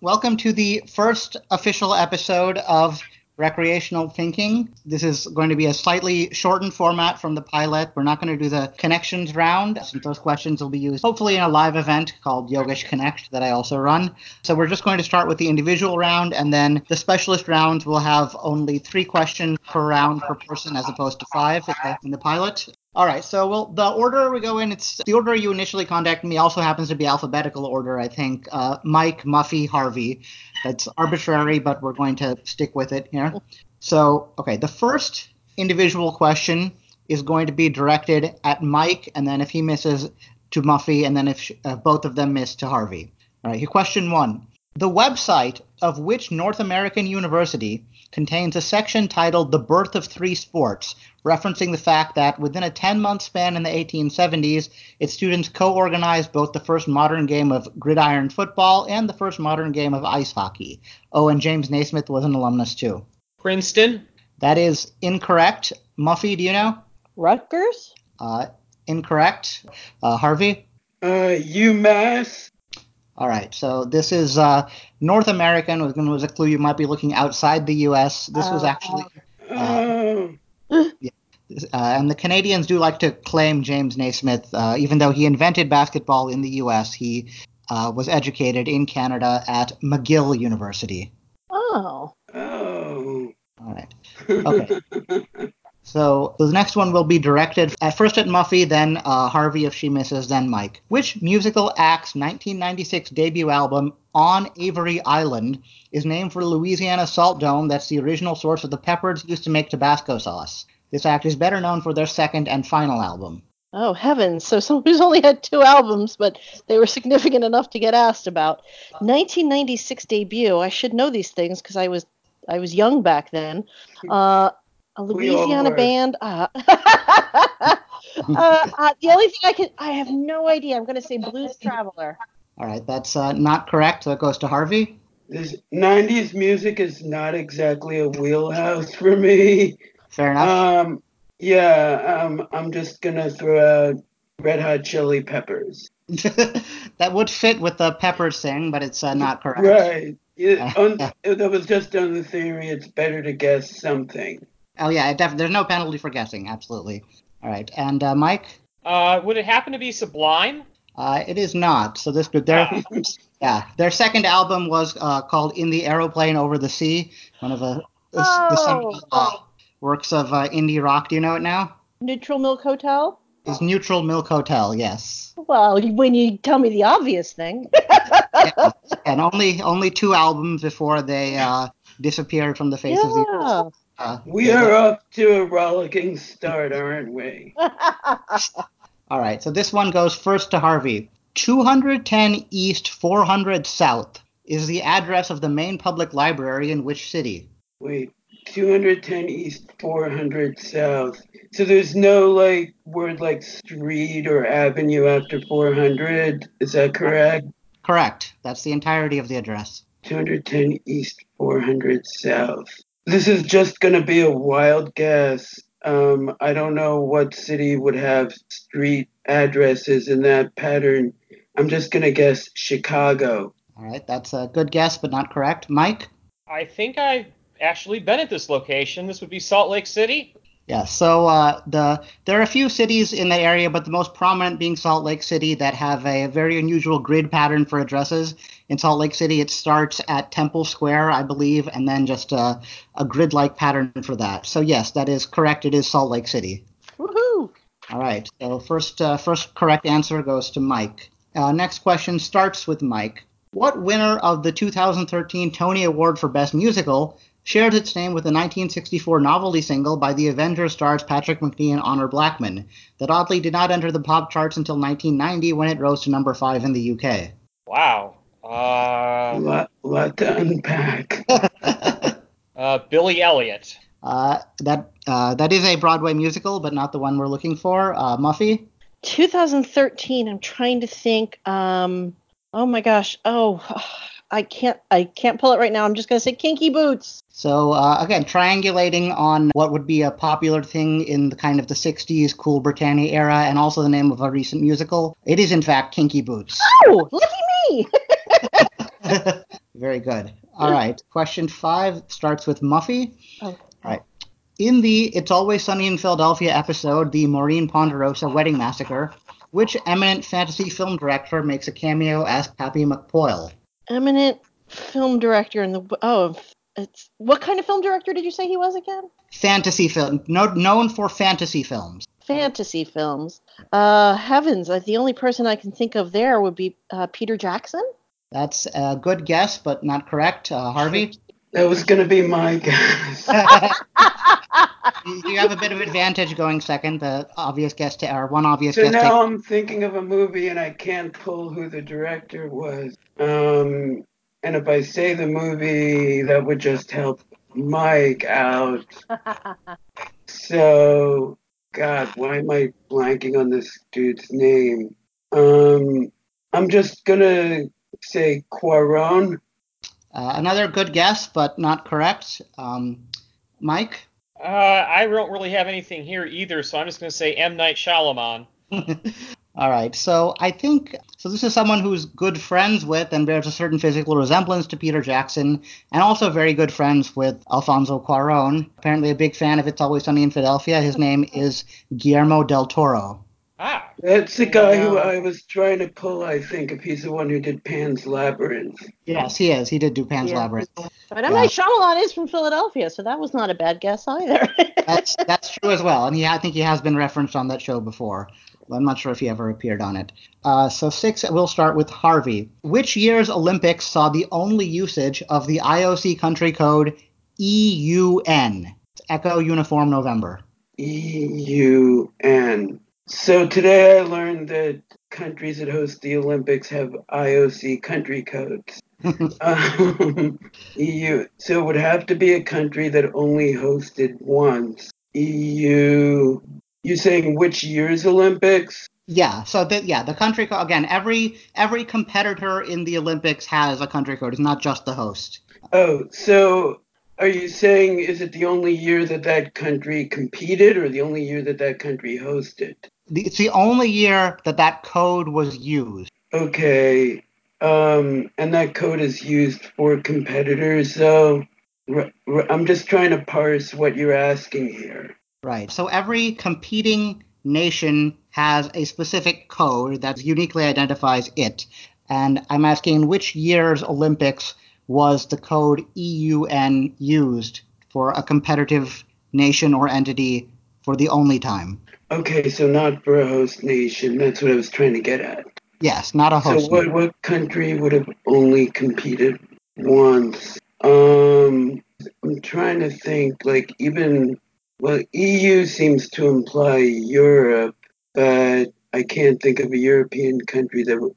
Welcome to the first official episode of Recreational Thinking. This is going to be a slightly shortened format from the pilot. We're not going to do the connections round, since those questions will be used hopefully in a live event called Yogesh Connect that I also run. So we're just going to start with the individual round, and then the specialist rounds will have only three questions per round per person as opposed to five in the, in the pilot. All right, so well, the order we go in, it's the order you initially contacted me also happens to be alphabetical order, I think. Uh, Mike, Muffy, Harvey. That's arbitrary, but we're going to stick with it here. So, okay, the first individual question is going to be directed at Mike, and then if he misses, to Muffy, and then if sh- uh, both of them miss, to Harvey. All right, question one. The website of which North American university contains a section titled The Birth of Three Sports, referencing the fact that within a 10 month span in the 1870s, its students co organized both the first modern game of gridiron football and the first modern game of ice hockey. Oh, and James Naismith was an alumnus too. Princeton. That is incorrect. Muffy, do you know? Rutgers? Uh, incorrect. Uh, Harvey? Uh, UMass. All right, so this is uh, North American. Was, was a clue you might be looking outside the U.S. This was Oh. actually, Oh, uh, and the Canadians do like to claim James Naismith, uh, even though he invented basketball in the U.S. He uh, was educated in Canada at McGill University. Oh. oh. All right. Okay. So the next one will be directed at first at Muffy, then uh, Harvey if she misses, then Mike. Which musical act's 1996 debut album, On Avery Island, is named for Louisiana Salt Dome that's the original source of the peppers used to make Tabasco sauce? This act is better known for their second and final album. Oh heavens! So who's only had two albums, but they were significant enough to get asked about. 1996 debut. I should know these things because I was I was young back then. Uh, a Louisiana band. Uh, uh, uh, the only thing I can I have no idea. I'm gonna say Blues Traveler. All right, that's uh, not correct. So it goes to Harvey. This 90s music is not exactly a wheelhouse for me. Fair enough. Um, yeah, um, I'm just gonna throw out Red Hot Chili Peppers. that would fit with the peppers thing, but it's uh, not correct. Right. Yeah, on, that was just on the theory it's better to guess something. Oh yeah, it def- there's no penalty for guessing. Absolutely. All right, and uh, Mike. Uh, would it happen to be Sublime? Uh, it is not. So this their Ah. yeah their second album was uh, called In the Aeroplane Over the Sea, one of the the, the seminal, uh, works of uh, indie rock. Do you know it now? Neutral Milk Hotel. Is Neutral Milk Hotel? Yes. Well, when you tell me the obvious thing. Yeah. and only only two albums before they uh, disappeared from the face of the earth. Yeah. Uh, We yeah. are off to a rollicking start, aren't we? All right, so this one goes first to Harvey. 210 East, 400 South is the address of the main public library in which city? Wait, 210 East, 400 South. So there's no like word like street or avenue after 400. Is that correct? Correct. That's the entirety of the address. 210 East, 400 South. This is just going to be a wild guess. Um, I don't know what city would have street addresses in that pattern. I'm just going to guess Chicago. All right, that's a good guess, but not correct. Mike? I think I've actually been at this location. This would be Salt Lake City. Yeah, so uh, the there are a few cities in the area, but the most prominent being Salt Lake City that have a very unusual grid pattern for addresses. In Salt Lake City, it starts at Temple Square, I believe, and then just a, a grid-like pattern for that. So yes, that is correct. It is Salt Lake City. Woohoo! All right. So first, uh, first correct answer goes to Mike. Uh, next question starts with Mike. What winner of the 2013 Tony Award for Best Musical shares its name with the 1964 novelty single by the Avengers stars Patrick Macnee and Honor Blackman that oddly did not enter the pop charts until 1990 when it rose to number five in the UK? Wow. A Uh, lot, lot to unpack. uh, Billy Elliot. uh, that uh, that is a Broadway musical, but not the one we're looking for. Uh, Muffy. 2013. I'm trying to think. Um. Oh my gosh. Oh, I can't. I can't pull it right now. I'm just gonna say Kinky Boots. So uh, again, triangulating on what would be a popular thing in the kind of the '60s Cool Britannia era, and also the name of a recent musical. It is in fact Kinky Boots. Oh, lucky me. Very good. All right. Question five starts with Muffy. Oh. Right. In the It's Always Sunny in Philadelphia episode, The Maureen Ponderosa Wedding Massacre, which eminent fantasy film director makes a cameo as Pappy McPoyle? Eminent film director in the oh, it's what kind of film director did you say he was again? Fantasy film, no, known for fantasy films. Fantasy films. Uh, heavens! uh, The only person I can think of there would be uh, Peter Jackson. That's a good guess, but not correct. Uh, Harvey, That was gonna be my guess. you you have a bit of advantage going second. The obvious guess to or one obvious So guess. to- now I'm thinking of a movie and I can't pull who the director was. Um, and if I say the movie, that would just help Mike out. So, God, why am I blanking on this dude's name? Um, I'm just gonna say Cuarón. Uh, another good guess, but not correct. Um, Mike. Uh, I don't really have anything here either, so I'm just going to say M. Night Shyamalan. All right. So I think so. This is someone who's good friends with and bears a certain physical resemblance to Peter Jackson, and also very good friends with Alfonso Cuarón. Apparently, a big fan of It's Always Sunny in Philadelphia. His name is Guillermo del Toro. Ah, That's the guy who I was trying to pull, I think, if he's the one who did Pan's Labyrinth. Yes, he is. He did do Pan's Yeah. Labyrinth. But M. Night Shyamalan is from Philadelphia, so that was not a bad guess either. That's that's true as well, and he I think he has been referenced on that show before. I'm not sure if he ever appeared on it. Uh, so six, we'll start with Harvey. Which year's Olympics saw the only usage of the IOC country code EUN? Echo Uniform November. E U N. So today I learned that countries that host the Olympics have IOC country codes. Um, EU. So it would have to be a country that only hosted once. EU. You saying which year's Olympics? Yeah. So that yeah, the country code again. Every every competitor in the Olympics has a country code. It's not just the host. Oh, so are you saying is it the only year that that country competed or the only year that that country hosted? The, it's the only year that that code was used. Okay. Um, and that code is used for competitors, so r- r- I'm just trying to parse what you're asking here. Right. So every competing nation has a specific code that uniquely identifies it. And I'm asking which year's Olympics was the code EUN used for a competitive nation or entity for the only time? Okay, so not for a host nation. That's what I was trying to get at. Yes, not a host. So what what country would have only competed once? Um, I'm trying to think. Like even well, EU seems to imply Europe, but I can't think of a European country that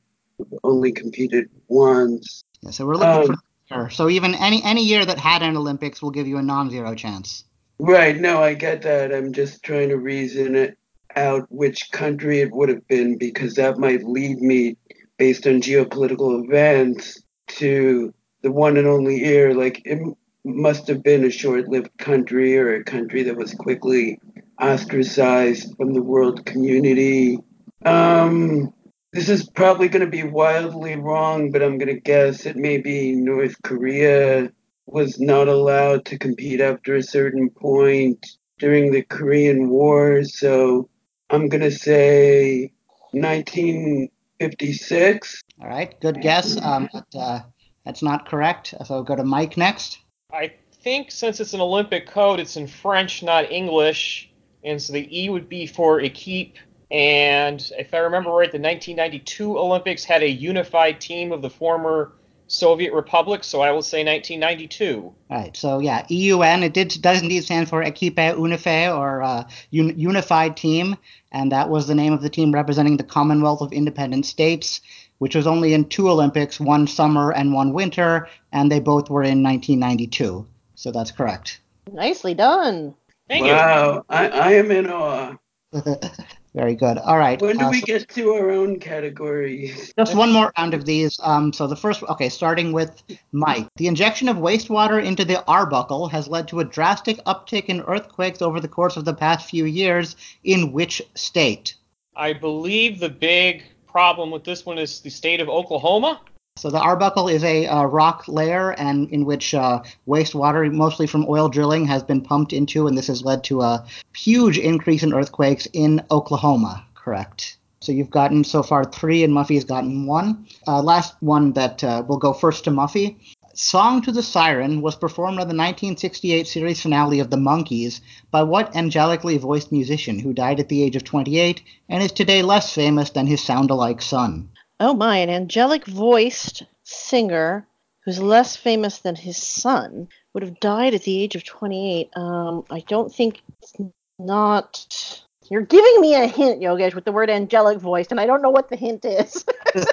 only competed once. Yeah, so we're looking Um, for. So even any any year that had an Olympics will give you a non-zero chance. Right, no, I get that. I'm just trying to reason it out which country it would have been because that might lead me, based on geopolitical events, to the one and only year. Like, it must have been a short lived country or a country that was quickly ostracized from the world community. Um, this is probably going to be wildly wrong, but I'm going to guess it may be North Korea was not allowed to compete after a certain point during the Korean War. So I'm going to say 1956. All right, good guess. Um, but, uh, that's not correct. So go to Mike next. I think since it's an Olympic code, it's in French, not English, and so the E would be for équipe. And if I remember right, the 1992 Olympics had a unified team of the former Soviet republics, so I will say 1992. Right. so yeah, EUN, it did, does indeed stand for Equipe Unifiée, or uh, un, Unified Team, and that was the name of the team representing the Commonwealth of Independent States, which was only in two Olympics, one summer and one winter, and they both were in 1992. So that's correct. Nicely done. Thank you. wow, I, I am in awe. Very good. All right. When do uh, we so- get to our own categories? Just one more round of these. Um, so the first, okay, starting with Mike. The injection of wastewater into the Arbuckle has led to a drastic uptick in earthquakes over the course of the past few years. In which state? I believe the big problem with this one is the state of Oklahoma. So the Arbuckle is a uh, rock layer, and in which uh, wastewater, mostly from oil drilling, has been pumped into, and this has led to a huge increase in earthquakes in Oklahoma. Correct. So you've gotten so far three, and Muffy has gotten one. Uh, last one that uh, will go first to Muffy. Song to the Siren was performed on the 1968 series finale of The Monkees by what angelically voiced musician who died at the age of 28 and is today less famous than his sound-alike son? Oh my, an angelic voiced singer who's less famous than his son would have died at the age of 28. Um, I don't think it's not. You're giving me a hint, Yogesh, with the word angelic voiced, and I don't know what the hint is.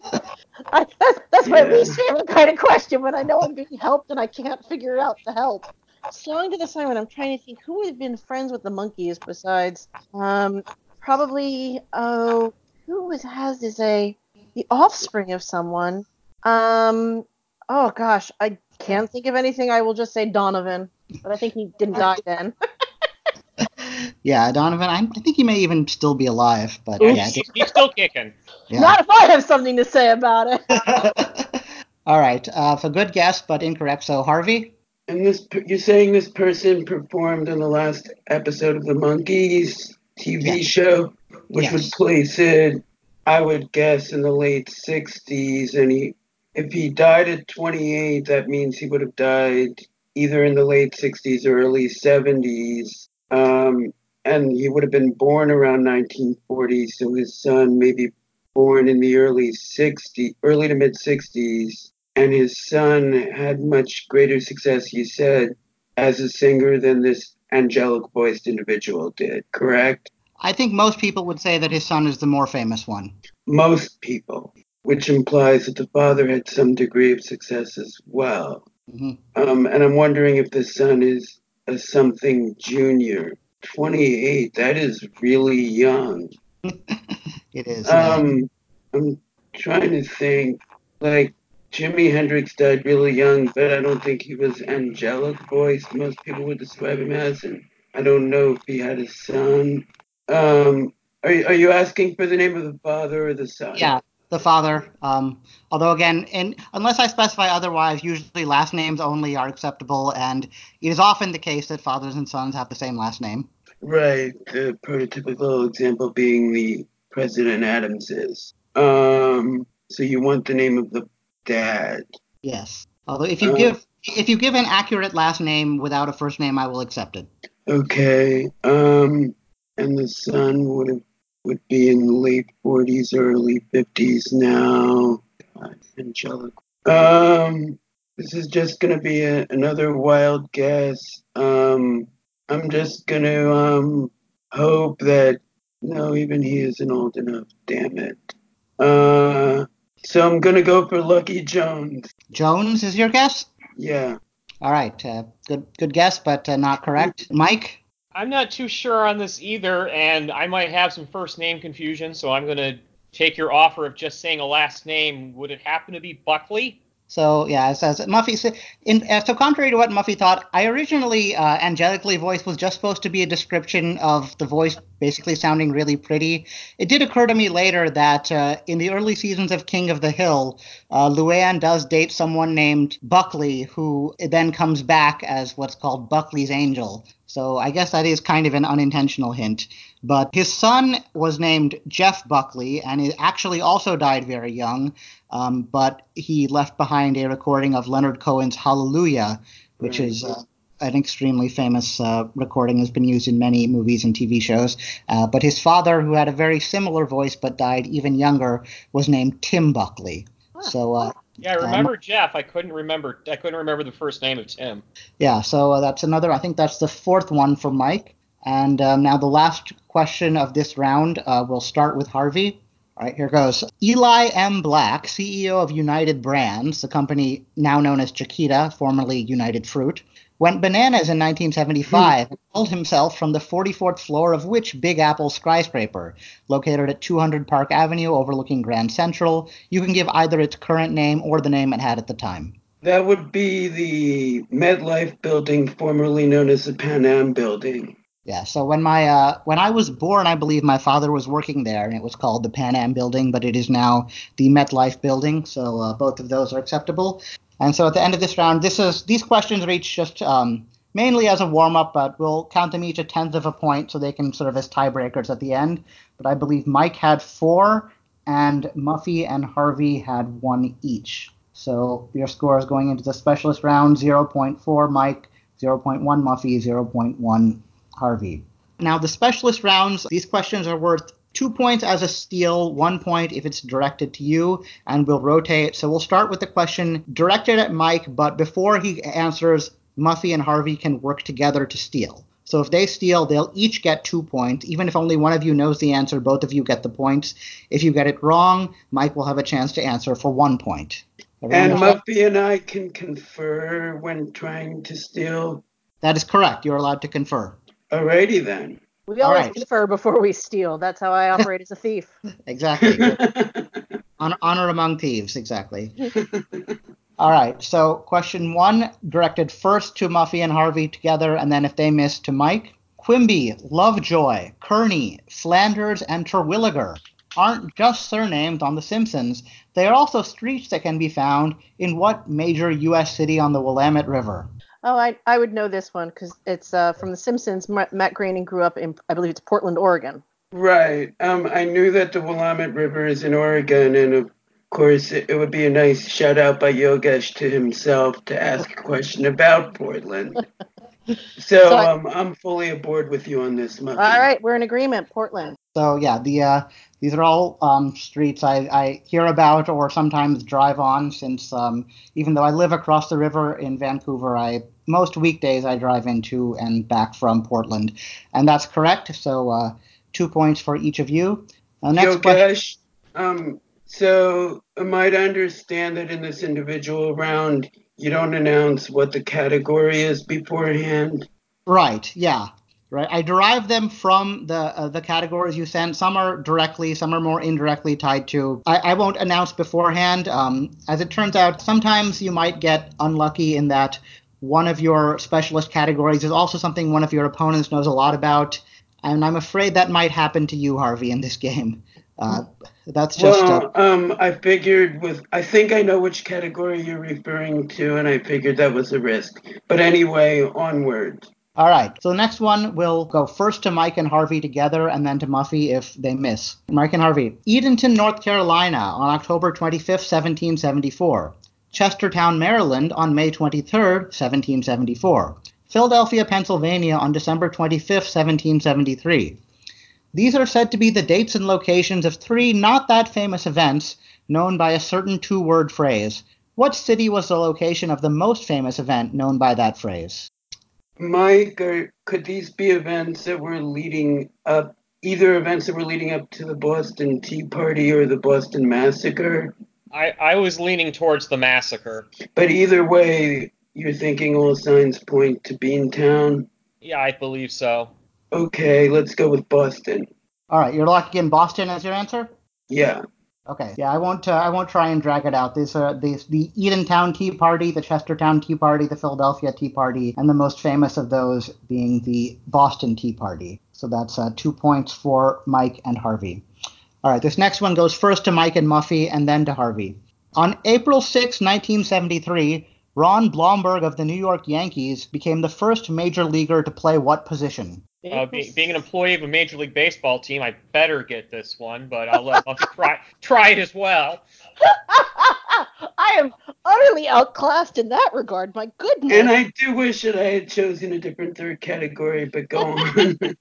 I, that's, that's my Yeah. least favorite kind of question when I know I'm being helped and I can't figure out the help. Song to the Siren. I'm trying to think who would have been friends with the Monkees besides um probably oh who was has is a the offspring of someone. Um oh gosh, I can't think of anything. I will just say Donovan, but I think he didn't die then. Yeah, Donovan. I, I think he may even still be alive, but Yeah, yeah. he's, he's still kicking. Yeah. Not if I have something to say about it. All right. Uh, for good guess, but incorrect. So Harvey. And this, you're saying this person performed in the last episode of the Monkees TV Yes. show, which Yes. would place it, I would guess, in the late '60s. And he, if he died at 28, that means he would have died either in the late '60s or early '70s. Um, and he would have been born around 1940, so his son may be born in the early 60s, early to mid 60s and his son had much greater success, you said, as a singer than this angelic voiced individual did, correct? I think most people would say that his son is the more famous one. Most people, which implies that the father had some degree of success as well. hmm Um, and I'm wondering if the son is a something junior. 28, that is really young. It is. Um, I'm trying to think, like, Jimi Hendrix died really young, but I don't think he was angelic voice. Most people would describe him as, and I don't know if he had a son. Um, are, are you asking for the name of the father or the son? Yeah, the father. Um, although again, in, unless I specify otherwise, usually last names only are acceptable, and it is often the case that fathers and sons have the same last name. Right. The prototypical example being the President Adams's. Um, so you want the name of the dad. Yes. Although if you Oh. give if you give an accurate last name without a first name, I will accept it. Okay. Um, and the son would have would be in the late forties, early fifties now. God, angelic. Um, this is just gonna be a, another wild guess. Um, I'm just gonna um hope that no, even he isn't old enough. Damn it. Uh, so I'm gonna go for Lucky Jones. Jones is your guess. Yeah. All right. Uh, good good guess, but uh, not correct. Mike. I'm not too sure on this either, and I might have some first name confusion, so I'm going to take your offer of just saying a last name. Would it happen to be Buckley? So yeah, it says Muffy. In, so contrary to what Muffy thought, I originally uh, angelically voiced was just supposed to be a description of the voice basically sounding really pretty. It did occur to me later that uh, in the early seasons of King of the Hill, uh, Luann does date someone named Buckley, who then comes back as what's called Buckley's Angel. So I guess that is kind of an unintentional hint. But his son was named Jeff Buckley, and he actually also died very young. Um, but he left behind a recording of Leonard Cohen's Hallelujah, which Right. is uh, an extremely famous uh, recording, has been used in many movies and TV shows. Uh, but his father, who had a very similar voice but died even younger, was named Tim Buckley. So uh, Yeah, I remember Jeff. I couldn't remember. I couldn't remember the first name of Tim. yeah, so uh, that's another. I think that's the fourth one for Mike. And um, now the last question of this round. Uh, we'll start with Harvey. All right, here goes. Eli M. Black, CEO of United Brands, the company now known as Chiquita, formerly United Fruit, went bananas in 1975 and pulled himself from the 44th floor of which Big Apple skyscraper, located at 200 Park Avenue overlooking Grand Central. You can give either its current name or the name it had at the time. That would be the MetLife building, formerly known as the Pan Am building. Yeah. So when my uh, when I was born, I believe my father was working there, and it was called the Pan Am Building, but it is now the MetLife Building. So uh, both of those are acceptable. And so at the end of this round, this is these questions are each just um, mainly as a warm up, but we'll count them each a tenth of a point, so they can serve as tiebreakers at the end. But I believe Mike had four, and Muffy and Harvey had one each. So your score is going into the specialist round 0.4 Mike, 0.1 Muffy, 0.1 Harvey. Now, the specialist rounds, these questions are worth two points as a steal, one point if it's directed to you, and we'll rotate. So we'll start with the question directed at Mike, but before he answers, Muffy and Harvey can work together to steal. So if they steal, they'll each get two points. Even if only one of you knows the answer, both of you get the points. If you get it wrong, Mike will have a chance to answer for one point. And Muffy and I can confer when trying to steal. That is correct. You're allowed to confer. Alrighty then. We always right. confer before we steal. That's how I operate as a thief. exactly. honor, honor among thieves. Exactly. All right. So question one directed first to Muffy and Harvey together, and then if they miss to Mike. Quimby, Lovejoy, Kearney, Flanders, and Terwilliger aren't just surnames on The Simpsons. They are also streets that can be found in what major U.S. city on the Willamette River? Oh, I, I would know this one because it's uh, from The Simpsons. Matt Groening grew up in, I believe it's Portland, Oregon. Right. Um, I knew that the Willamette River is in Oregon, and of course, it, it would be a nice shout out by Yogesh to himself to ask a question about Portland. So, so I, um, I'm fully aboard with you on this. All right, we're in agreement. Portland. So yeah, the uh, these are all um, streets I, I hear about or sometimes drive on. Since um, even though I live across the river in Vancouver, I most weekdays I drive into and back from Portland, and that's correct. So uh, two points for each of you. Uh, next Yogesh, question. Um, so I to understand that in this individual round you don't announce what the category is beforehand? Right. Yeah right? I derive them from the uh, the categories you send. Some are directly, some are more indirectly tied to. I, I won't announce beforehand. Um, as it turns out, sometimes you might get unlucky in that one of your specialist categories is also something one of your opponents knows a lot about, and I'm afraid that might happen to you, Harvey, in this game. Uh, that's just. Well, uh, um, I figured with. I think I know which category you're referring to, and I figured that was a risk. But anyway, onward. All right. So the next one will go first to Mike and Harvey together and then to Muffy if they miss. Mike and Harvey. Edenton, North Carolina on October 25th, 1774. Chestertown, Maryland on May 23rd, 1774. Philadelphia, Pennsylvania on December 25th, 1773. These are said to be the dates and locations of three not that famous events known by a certain two word phrase. What city was the location of the most famous event known by that phrase? Mike, or could these be events that were leading up, either events that were leading up to the Boston Tea Party or the Boston Massacre? I, I was leaning towards the massacre. But either way, you're thinking all signs point to Beantown? Yeah, I believe so. Okay, let's go with Boston. All right, you're locking in Boston as your answer? Yeah. Okay. Yeah, I won't. Uh, I won't try and drag it out. These are these the Edentown Tea Party, the Chestertown Tea Party, the Philadelphia Tea Party, and the most famous of those being the Boston Tea Party. So that's uh, two points for Mike and Harvey. All right. This next one goes first to Mike and Muffy, and then to Harvey. On April 6, 1973, Ron Blomberg of the New York Yankees became the first major leaguer to play what position? Uh, be, being an employee of a Major League Baseball team, I better get this one, but I'll let Muffy try, try it as well. I am utterly outclassed in that regard. My goodness. And I do wish that I had chosen a different third category, but go on.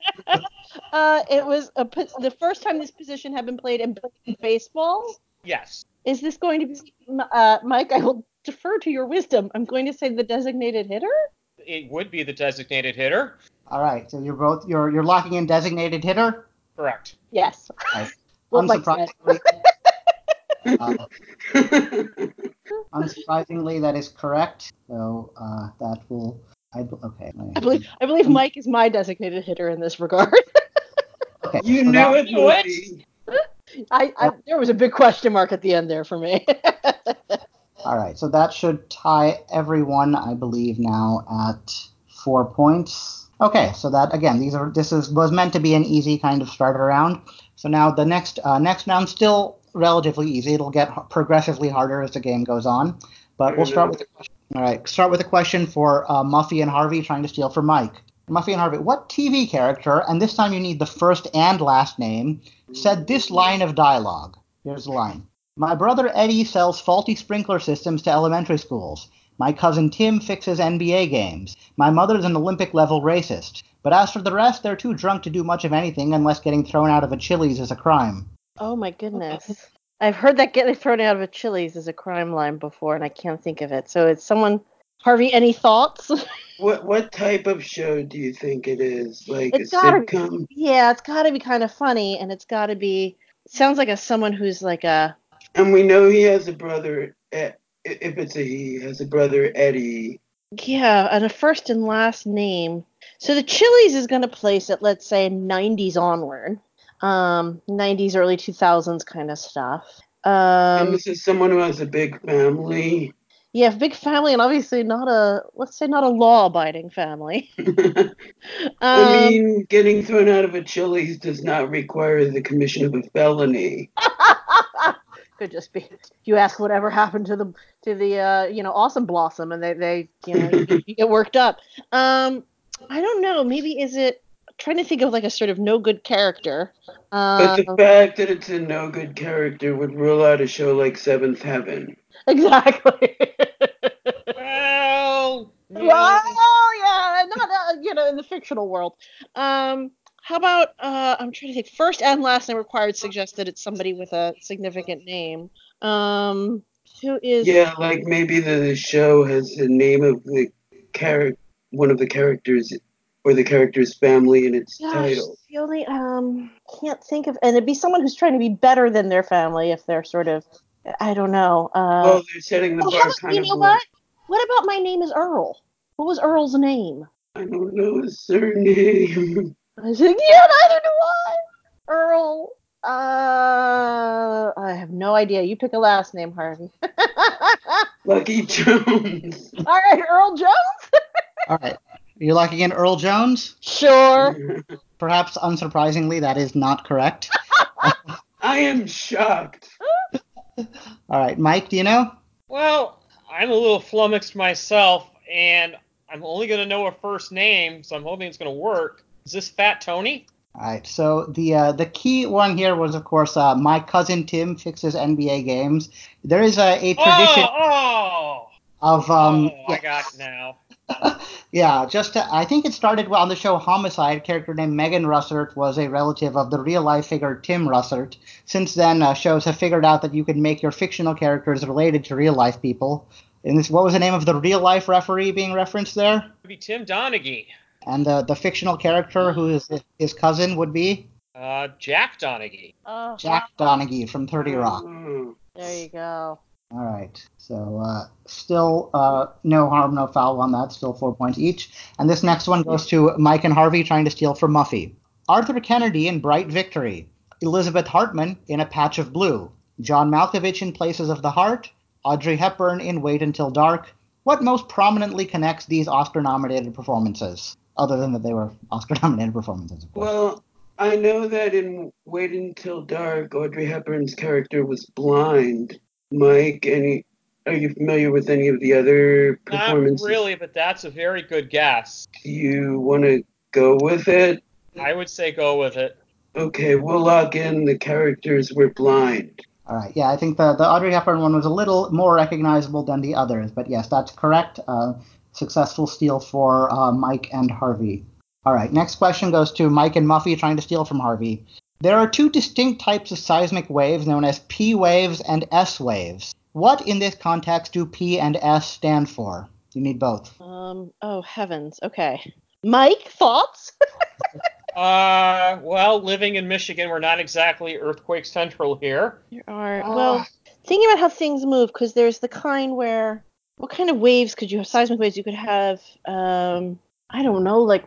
uh, it was a, the first time this position had been played in baseball. Yes. Is this going to be, uh, Mike? I will defer to your wisdom. I'm going to say the designated hitter. It would be the designated hitter. All right. So you're both you're you're locking in designated hitter. Correct. Yes. Right. Unsurprisingly, uh, unsurprisingly, that is correct. So uh, that will. I, okay. I believe I believe Mike is my designated hitter in this regard. okay. You so knew it, Louis. I, I there was a big question mark at the end there for me. All right, so that should tie everyone, I believe, now at four points. Okay, so that again, these are this is was meant to be an easy kind of starter round. So now the next uh, next round still relatively easy. It'll get progressively harder as the game goes on, but we'll start with. All right, start with a question for uh, Muffy and Harvey trying to steal from Mike. Muffy and Harvey, what TV character, and this time you need the first and last name, said this line of dialogue? Here's the line. My brother Eddie sells faulty sprinkler systems to elementary schools. My cousin Tim fixes NBA games. My mother's an Olympic level racist. But as for the rest, they're too drunk to do much of anything unless getting thrown out of a Chili's is a crime. Oh my goodness. I've heard that getting thrown out of a Chili's is a crime line before, and I can't think of it. So it's someone. Harvey, any thoughts? What what type of show do you think it is? Like It's a gotta be- sitcom? yeah, it's got to be kind of funny, and it's got to be. Sounds like a someone who's like a. And we know he has a brother. eh, If it's a he, has a brother Eddie. Yeah, and a first and last name. So the Chili's is going to place it, let's say, 90s onward. Um, 90s, early 2000s kind of stuff. and Um, this is someone who has a big family. yeah, big family, and obviously not a, let's say, not a law-abiding family. I Um, mean, getting thrown out of a Chili's does not require the commission of a felony. could just be you ask whatever happened to the to the uh, you know awesome blossom and they they you know you, you get worked up. Um i don't know. Maybe is it I'm trying to think of like a sort of no good character. But um, the fact that it's a no good character would rule out a show like Seventh Heaven. exactly. Well, yeah. well yeah not uh, you know in the fictional world. Um how about uh i'm trying to think first and last name required suggests that it's somebody with a significant name um who is Yeah, like maybe the show has the name of the character, one of the characters, or the character's family in its Gosh, title. the only um can't think of and it'd be someone who's trying to be better than their family if they're sort of I don't know. Uh Well, they're setting the oh, bar about- kind you of know low. what? What about my name is Earl? What was Earl's name? I don't know his surname. I said, yeah, neither do I. Earl. Uh, I have no idea. You pick a last name, Harvey. Lucky Jones. All right, Earl Jones. All right. You're locking in Earl Jones? Sure. Perhaps unsurprisingly, that is not correct. I am shocked. All right, Mike, do you know? Well, I'm a little flummoxed myself, and I'm only going to know a first name, so I'm hoping it's going to work. Is this Fat Tony? All right. So the uh, the key one here was, of course, uh, my cousin Tim fixes NBA games. There is a, a tradition Oh, oh, of um, oh, I got it now. yeah, just to, I think it started on the show Homicide. A character named Megan Russert was a relative of the real life figure Tim Russert. Since then, uh, shows have figured out that you can make your fictional characters related to real life people. And this, what was the name of the real life referee being referenced there? It'd be Tim Donaghy. And the the fictional character who is his cousin would be Uh, Jack Donaghy. Oh, Jack Donaghy from Thirty Rock. There you go. All right. So uh, still uh, no harm, no foul on that. Still four points each. And this next one goes to Mike and Harvey trying to steal from Muffy. Arthur Kennedy in Bright Victory. Elizabeth Hartman in A Patch of Blue. John Malkovich in Places of the Heart. Audrey Hepburn in Wait Until Dark. What most prominently connects these Oscar-nominated performances? Other than that they were Oscar-nominated performances, of course. Well, I know that in Wait Until Dark, Audrey Hepburn's character was blind. Mike, any are you familiar with any of the other performances? Not performances? really, but that's a very good guess. Do you want to go with it? I would say go with it. Okay, we'll lock in the characters were blind. All right. Yeah, I think the, the Audrey Hepburn one was a little more recognizable than the others, but yes, that's correct. Uh, successful steal for uh, Mike and Harvey. All right. Next question goes to Mike and Muffy trying to steal from Harvey. There are two distinct types of seismic waves known as P waves and S waves. What in this context do P and S stand for? You need both. Um. Oh heavens. Okay. Mike, thoughts? Uh, well, living in Michigan, we're not exactly earthquake central here. There are Ah. well, thinking about how things move, because there's the kind where what kind of waves could you have? Seismic waves you could have. Um, I don't know, like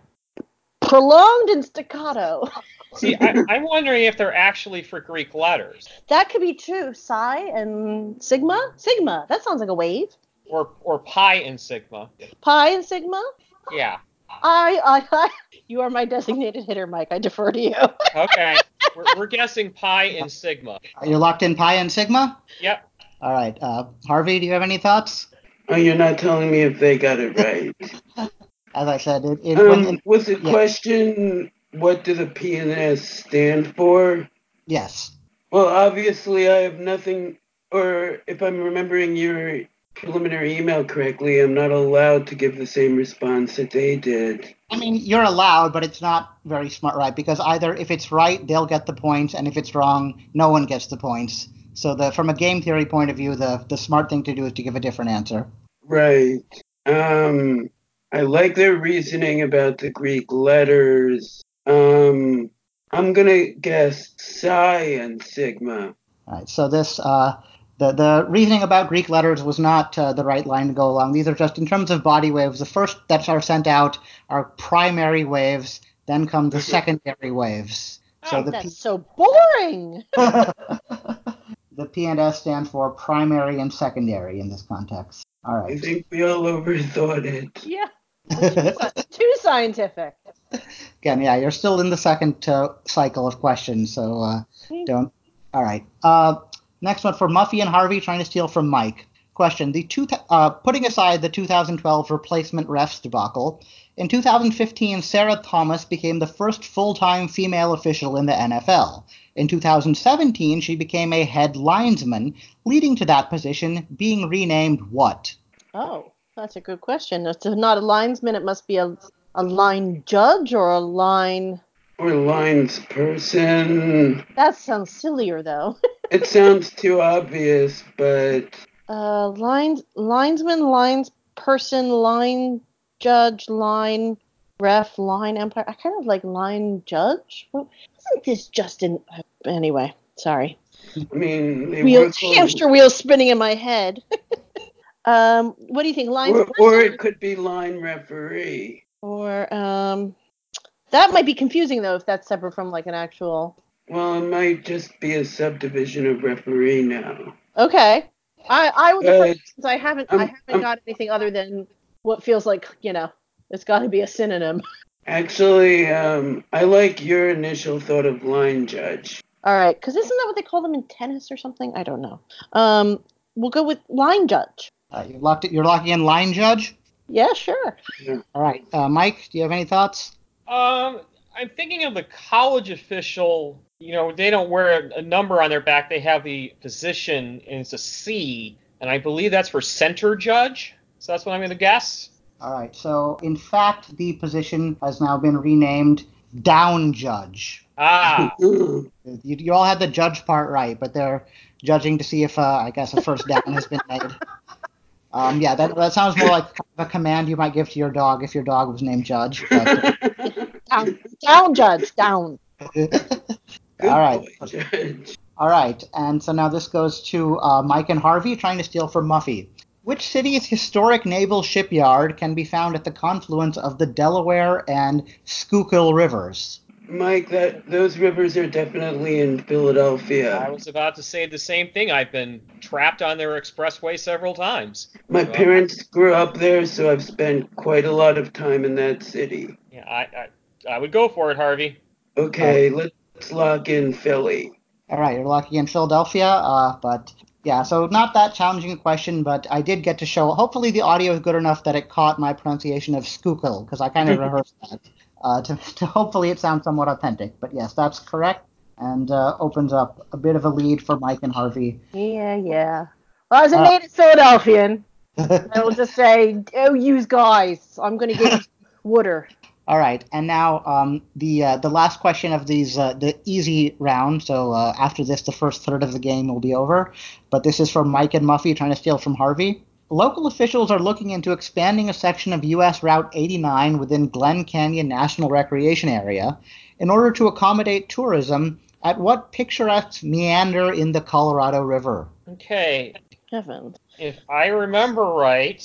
prolonged and staccato. See, I, I'm wondering if they're actually for Greek letters, that could be true. Psi and sigma. Sigma. That sounds like a wave. or or pi and sigma. Pi and sigma. Yeah, I, I, I, you are my designated hitter, Mike. I defer to you. Okay. we're, we're guessing pi and sigma. You're locked in pi and sigma? Yep. All right. Uh, Harvey, do you have any thoughts? Oh, you're not telling me if they got it right. As I said, it, it Um, was the yeah. question what do the P and S stand for? yes. Well, obviously, I have nothing, or if I'm remembering your preliminary email correctly, I'm not allowed to give the same response that they did. I mean, you're allowed, but it's not very smart, right? Because either if it's right, they'll get the points, and if it's wrong, no one gets the points. So, the from a game theory point of view, the the smart thing to do is to give a different answer. Right. Um, I like their reasoning about the Greek letters. Um, I'm gonna guess psi and sigma. All right. So this uh, the the reasoning about Greek letters was not uh, the right line to go along. These are just in terms of body waves. The first that are sent out are primary waves. Then come the secondary waves. So Oh, the P, That's so boring. the P and S stand for primary and secondary in this context. All I think we all overthought it. Yeah. Too scientific. Again, yeah, you're still in the second uh, cycle of questions, so uh, don't. All right. Uh, next one for Muffy and Harvey trying to steal from Mike. Question: The two, uh, putting aside the 2012 replacement refs debacle, in 2015 Sarah Thomas became the first full-time female official in the NFL. In 2017, she became a head linesman, leading to that position being renamed what? Oh, that's a good question. If it's not a linesman, it must be a, a line judge or a line. Or lines person. That sounds sillier, though. It sounds too obvious, but Uh, lines, linesman, lines person, line judge, line ref, line umpire. I kind of like line judge. Isn't this just an. Anyway, sorry. I mean, they Wheel, hamster wheel spinning in my head. um, what do you think? Line or, or it could be line referee. or um, that might be confusing though if that's separate from like an actual. Well, it might just be a subdivision of referee now. Okay, I I defer Uh, since I haven't I um, haven't um, got anything other than what feels like you know it's got to be a synonym. Actually, um, I like your initial thought of line judge. All right, because isn't that what they call them in tennis or something? I don't know. Um, we'll go with line judge. Uh, you locked it. You're locking in line judge. Yeah, sure. All right, uh, Mike, do you have any thoughts? Um, I'm thinking of the college official. You know, they don't wear a, a number on their back. They have the position, and it's a C, and I believe that's for center judge. So that's what I'm going to guess. All right. So, in fact, the position has now been renamed down judge. Ah. You, you all had the judge part right, but they're judging to see if, uh, I guess, a first down has been made. Um, yeah, that, that sounds more like a command you might give to your dog if your dog was named Judge. But, Down, down, judge, down. All right. boy, judge. All right, and so now this goes to uh, Mike and Harvey trying to steal from Muffy. Which city's historic naval shipyard can be found at the confluence of the Delaware and Schuylkill rivers? Mike, that those rivers are definitely in Philadelphia. I was about to say the same thing. I've been trapped on their expressway several times. My So, parents grew up there, so I've spent quite a lot of time in that city. Yeah, I, I, I would go for it, Harvey. Okay, let's lock in Philly. All right, you're locking in Philadelphia, uh, but yeah, so not that challenging a question, but I did get to show. Hopefully, the audio is good enough that it caught my pronunciation of Schuylkill because I kind of rehearsed that uh, to, to hopefully it sounds somewhat authentic. But yes, that's correct, and uh, opens up a bit of a lead for Mike and Harvey. Yeah, yeah. Well, as a Uh, native Philadelphian, I will just say, oh, you guys, I'm going to give you water. All right, and now um, the uh, the last question of these uh, the easy round. So uh, after this, the first third of the game will be over. But this is from Mike and Muffy trying to steal from Harvey. Local officials are looking into expanding a section of U.S. Route 89 within Glen Canyon National Recreation Area in order to accommodate tourism at what picturesque meander in the Colorado River? Okay, Heavens. if I remember right,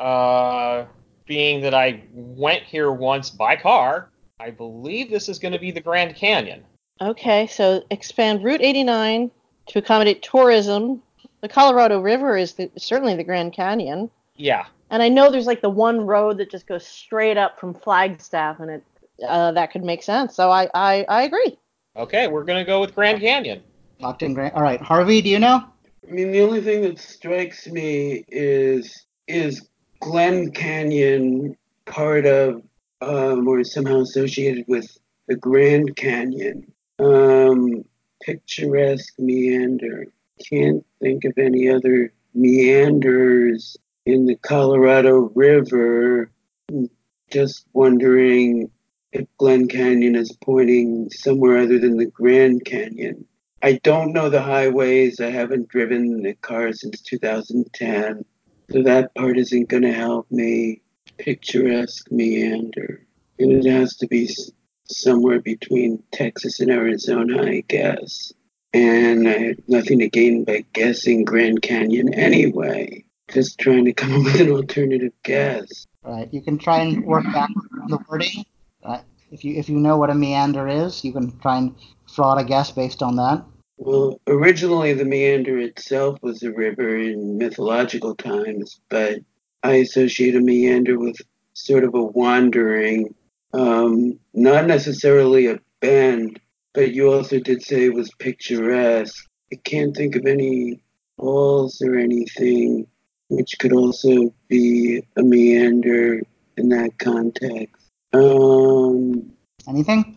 uh, being that I went here once by car, I believe this is going to be the Grand Canyon. Okay, so expand Route 89 to accommodate tourism. The Colorado River is the, certainly the Grand Canyon. Yeah. And I know there's like the one road that just goes straight up from Flagstaff, and it uh, that could make sense. So I I, I agree. Okay, we're gonna go with Grand Canyon. Locked in. Grant. All right, Harvey, do you know? I mean, the only thing that strikes me is is Glen Canyon part of um, or somehow associated with the Grand Canyon? Um, picturesque meander. Can't think of any other meanders in the Colorado River. Just wondering if Glen Canyon is pointing somewhere other than the Grand Canyon. I don't know the highways. I haven't driven a car since 2010. So that part isn't going to help me. Picturesque meander. And it has to be somewhere between Texas and Arizona, I guess. And I had nothing to gain by guessing Grand Canyon anyway. Just trying to come up with an alternative guess. Right. you can try and work back from the wording. Uh, if you if you know what a meander is, you can try and out a guess based on that. Well, originally the meander itself was a river in mythological times, but I associate a meander with sort of a wandering, um, not necessarily a bend, but you also did say it was picturesque. I can't think of any falls or anything which could also be a meander in that context. Um, Anything?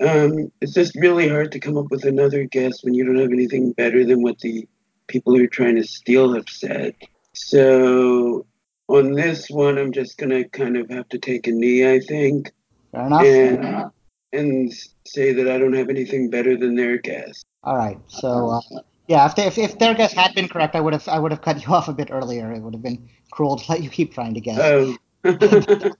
Um, it's just really hard to come up with another guess when you don't have anything better than what the people who are trying to steal have said. So on this one, I'm just gonna kind of have to take a knee, I think, Fair enough. and and say that I don't have anything better than their guess. All right. So uh, yeah, if, they, if if their guess had been correct, I would have I would have cut you off a bit earlier. It would have been cruel to let you keep trying to guess. Oh.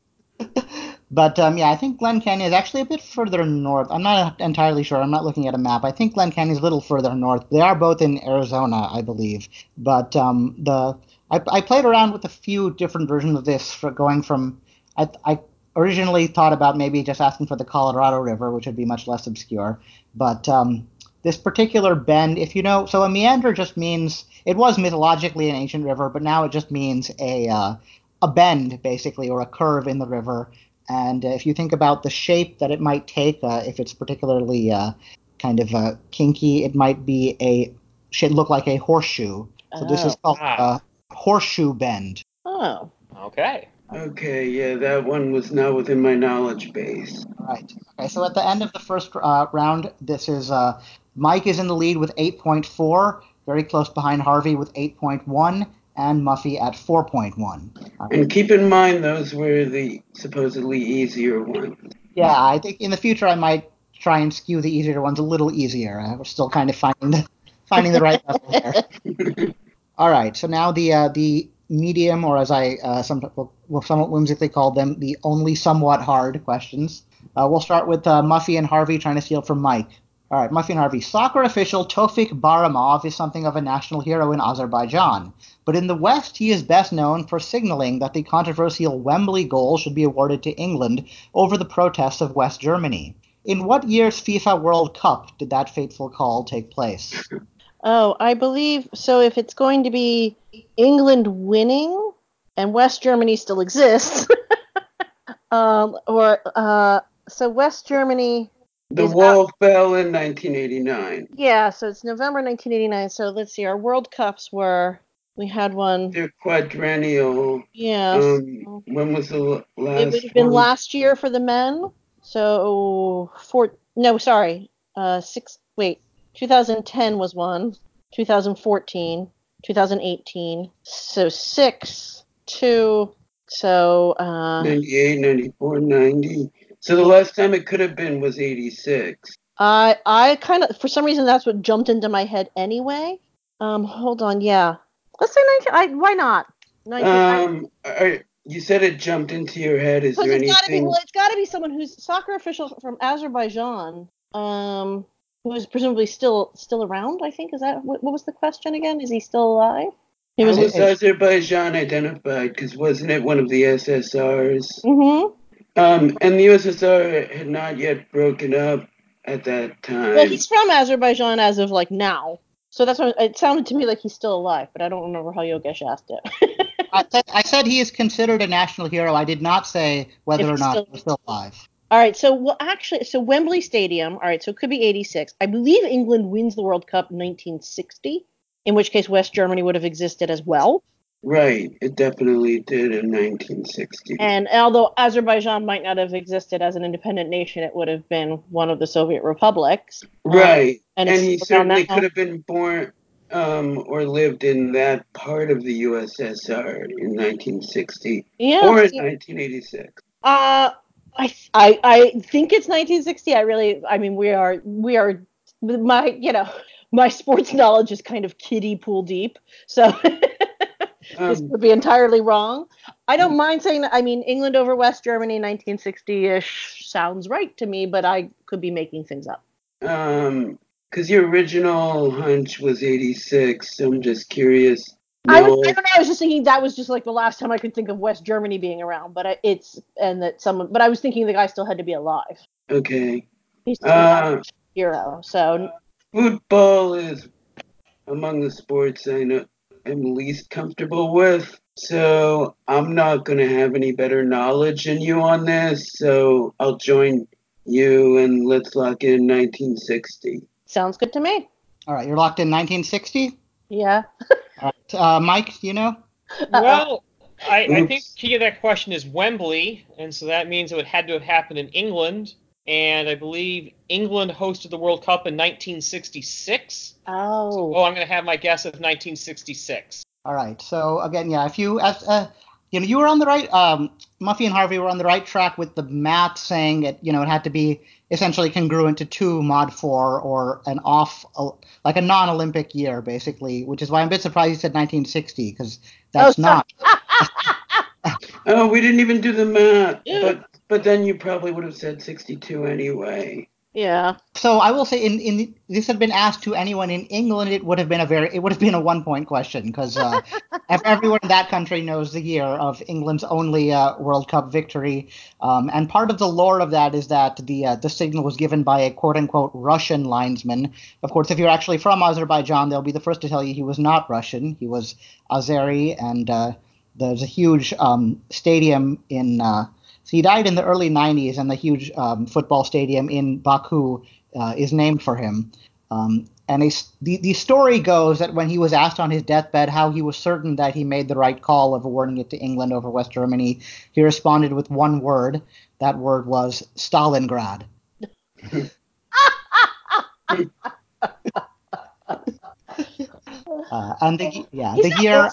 But um, yeah, I think Glen Canyon is actually a bit further north. I'm not entirely sure. I'm not looking at a map. I think Glen Canyon is a little further north. They are both in Arizona, I believe. But um, the I, I played around with a few different versions of this for going from. I, I originally thought about maybe just asking for the Colorado River, which would be much less obscure. But um, this particular bend, if you know, so a meander just means it was mythologically an ancient river, but now it just means a uh, a bend basically or a curve in the river. And uh, if you think about the shape that it might take, uh, if it's particularly uh, kind of uh, kinky, it might be a should look like a horseshoe. So this is Oh. called Ah. a horseshoe bend. Oh. Okay. okay, yeah, that one was not within my knowledge base. Right. Okay. So at the end of the first uh, round, this is uh, Mike is in the lead with 8.4, very close behind Harvey with 8.1, and Muffy at 4.1. Uh, And keep in mind, those were the supposedly easier ones. yeah, I think in the future I might try and skew the easier ones a little easier. Uh, we're still kind of finding the finding the right level there. All right. So now the uh, the medium, or as I uh, some will somewhat whimsically call them, the only somewhat hard questions. Uh, we'll start with uh, Muffy and Harvey trying to steal from Mike. All right, Muffy and Harvey. Soccer official Tofik Bahramov is something of a national hero in Azerbaijan, but in the West he is best known for signaling that the controversial Wembley goal should be awarded to England over the protests of West Germany. In what year's FIFA World Cup did that fateful call take place? Oh, I believe so. If it's going to be England winning and West Germany still exists, um, or uh, so West Germany, The Is wall fell in 1989. yeah. So it's November 1989. So let's see. Our World Cups were we had one, They're quadrennial. yeah. Um, so when was the last it would have been one? last year for the men. So four. No, sorry. Uh, six. Wait. 2010 was one. 2014. 2018. So six, two. So uh, 98, 94, 90. So the last time it could have been was 86. I I kind of for some reason that's what jumped into my head anyway. Um, hold on. Yeah. Let's say 19. I, why not? 19. I- Um, are, you said it jumped into your head. Is there it's got to be anything? well, it's got to be someone who's soccer official from Azerbaijan, um, who is presumably still still around. I think is that what, what was the question again? Is he still alive? He was. was Azerbaijan identified? Because wasn't it one of the SSRs? hmm Um, and the USSR had not yet broken up at that time. Well, he's from Azerbaijan as of like now, so that's what it sounded to me like he's still alive, but I don't remember how Yogesh asked it. I, said, I said he is considered a national hero. I did not say whether If or he's not still- he's still alive. All right, so well, actually, so Wembley Stadium. All right, so it could be 86. I believe England wins the World Cup in 1960, in which case West Germany would have existed as well. Right. It definitely did in 1960. And although Azerbaijan might not have existed as an independent nation, it would have been one of the Soviet republics. right. And, And, he certainly could have been born um, or lived in that part of the USSR in 1960 Yeah. or in 1986. Uh, I, I I think it's 1960. I really, I mean, we are we are my you know my sports knowledge is kind of kiddie pool deep, so this Um, could be entirely wrong. I don't mind saying that. I mean, England over West Germany, 1960-ish sounds right to me, but I could be making things up. um, because your original hunch was 86. So I'm just curious. I, was, I don't know. I was just thinking that was just like the last time I could think of West Germany being around, but I, it's and that someone. But I was thinking the guy still had to be alive. okay. He's still Uh, a hero, so football is among the sports I know I'm least comfortable with. So I'm not going to have any better knowledge than you on this. So I'll join you and let's lock in 1960. sounds good to me. All right, you're locked in 1960. Yeah. All right, uh, Mike, do you know? Well, I, I think Oops. key to that question is Wembley, and so that means it would had to have happened in England. And I believe England hosted the World Cup in 1966. Oh. Oh, I'm going to have my guess of 1966. All right. So again, yeah, if you as uh, you know, you were on the right. Um, Muffy and Harvey were on the right track with the math saying it. You know, it had to be essentially congruent to two mod four or an off, uh, like a non-Olympic year, basically. Which is why I'm a bit surprised you said 1960 because that's Oh, not. Oh, we didn't even do the math. Yeah. But but then you probably would have said 62 anyway. Yeah. So I will say, in in this had been asked to anyone in England, it would have been a very it would have been a one point question because uh, everyone in that country knows the year of England's only uh, World Cup victory, um, and part of the lore of that is that the uh, the signal was given by a quote unquote Russian linesman. Of course, if you're actually from Azerbaijan, they'll be the first to tell you he was not Russian. He was Azeri, and uh, there's a huge um, stadium in. So he died in the early 90s, and the huge um, football stadium in Baku uh, is named for him. Um, and a the, the story goes that when he was asked on his deathbed how he was certain that he made the right call of awarding it to England over West Germany, he responded with one word. That word was Stalingrad. Uh, and the, yeah, the year,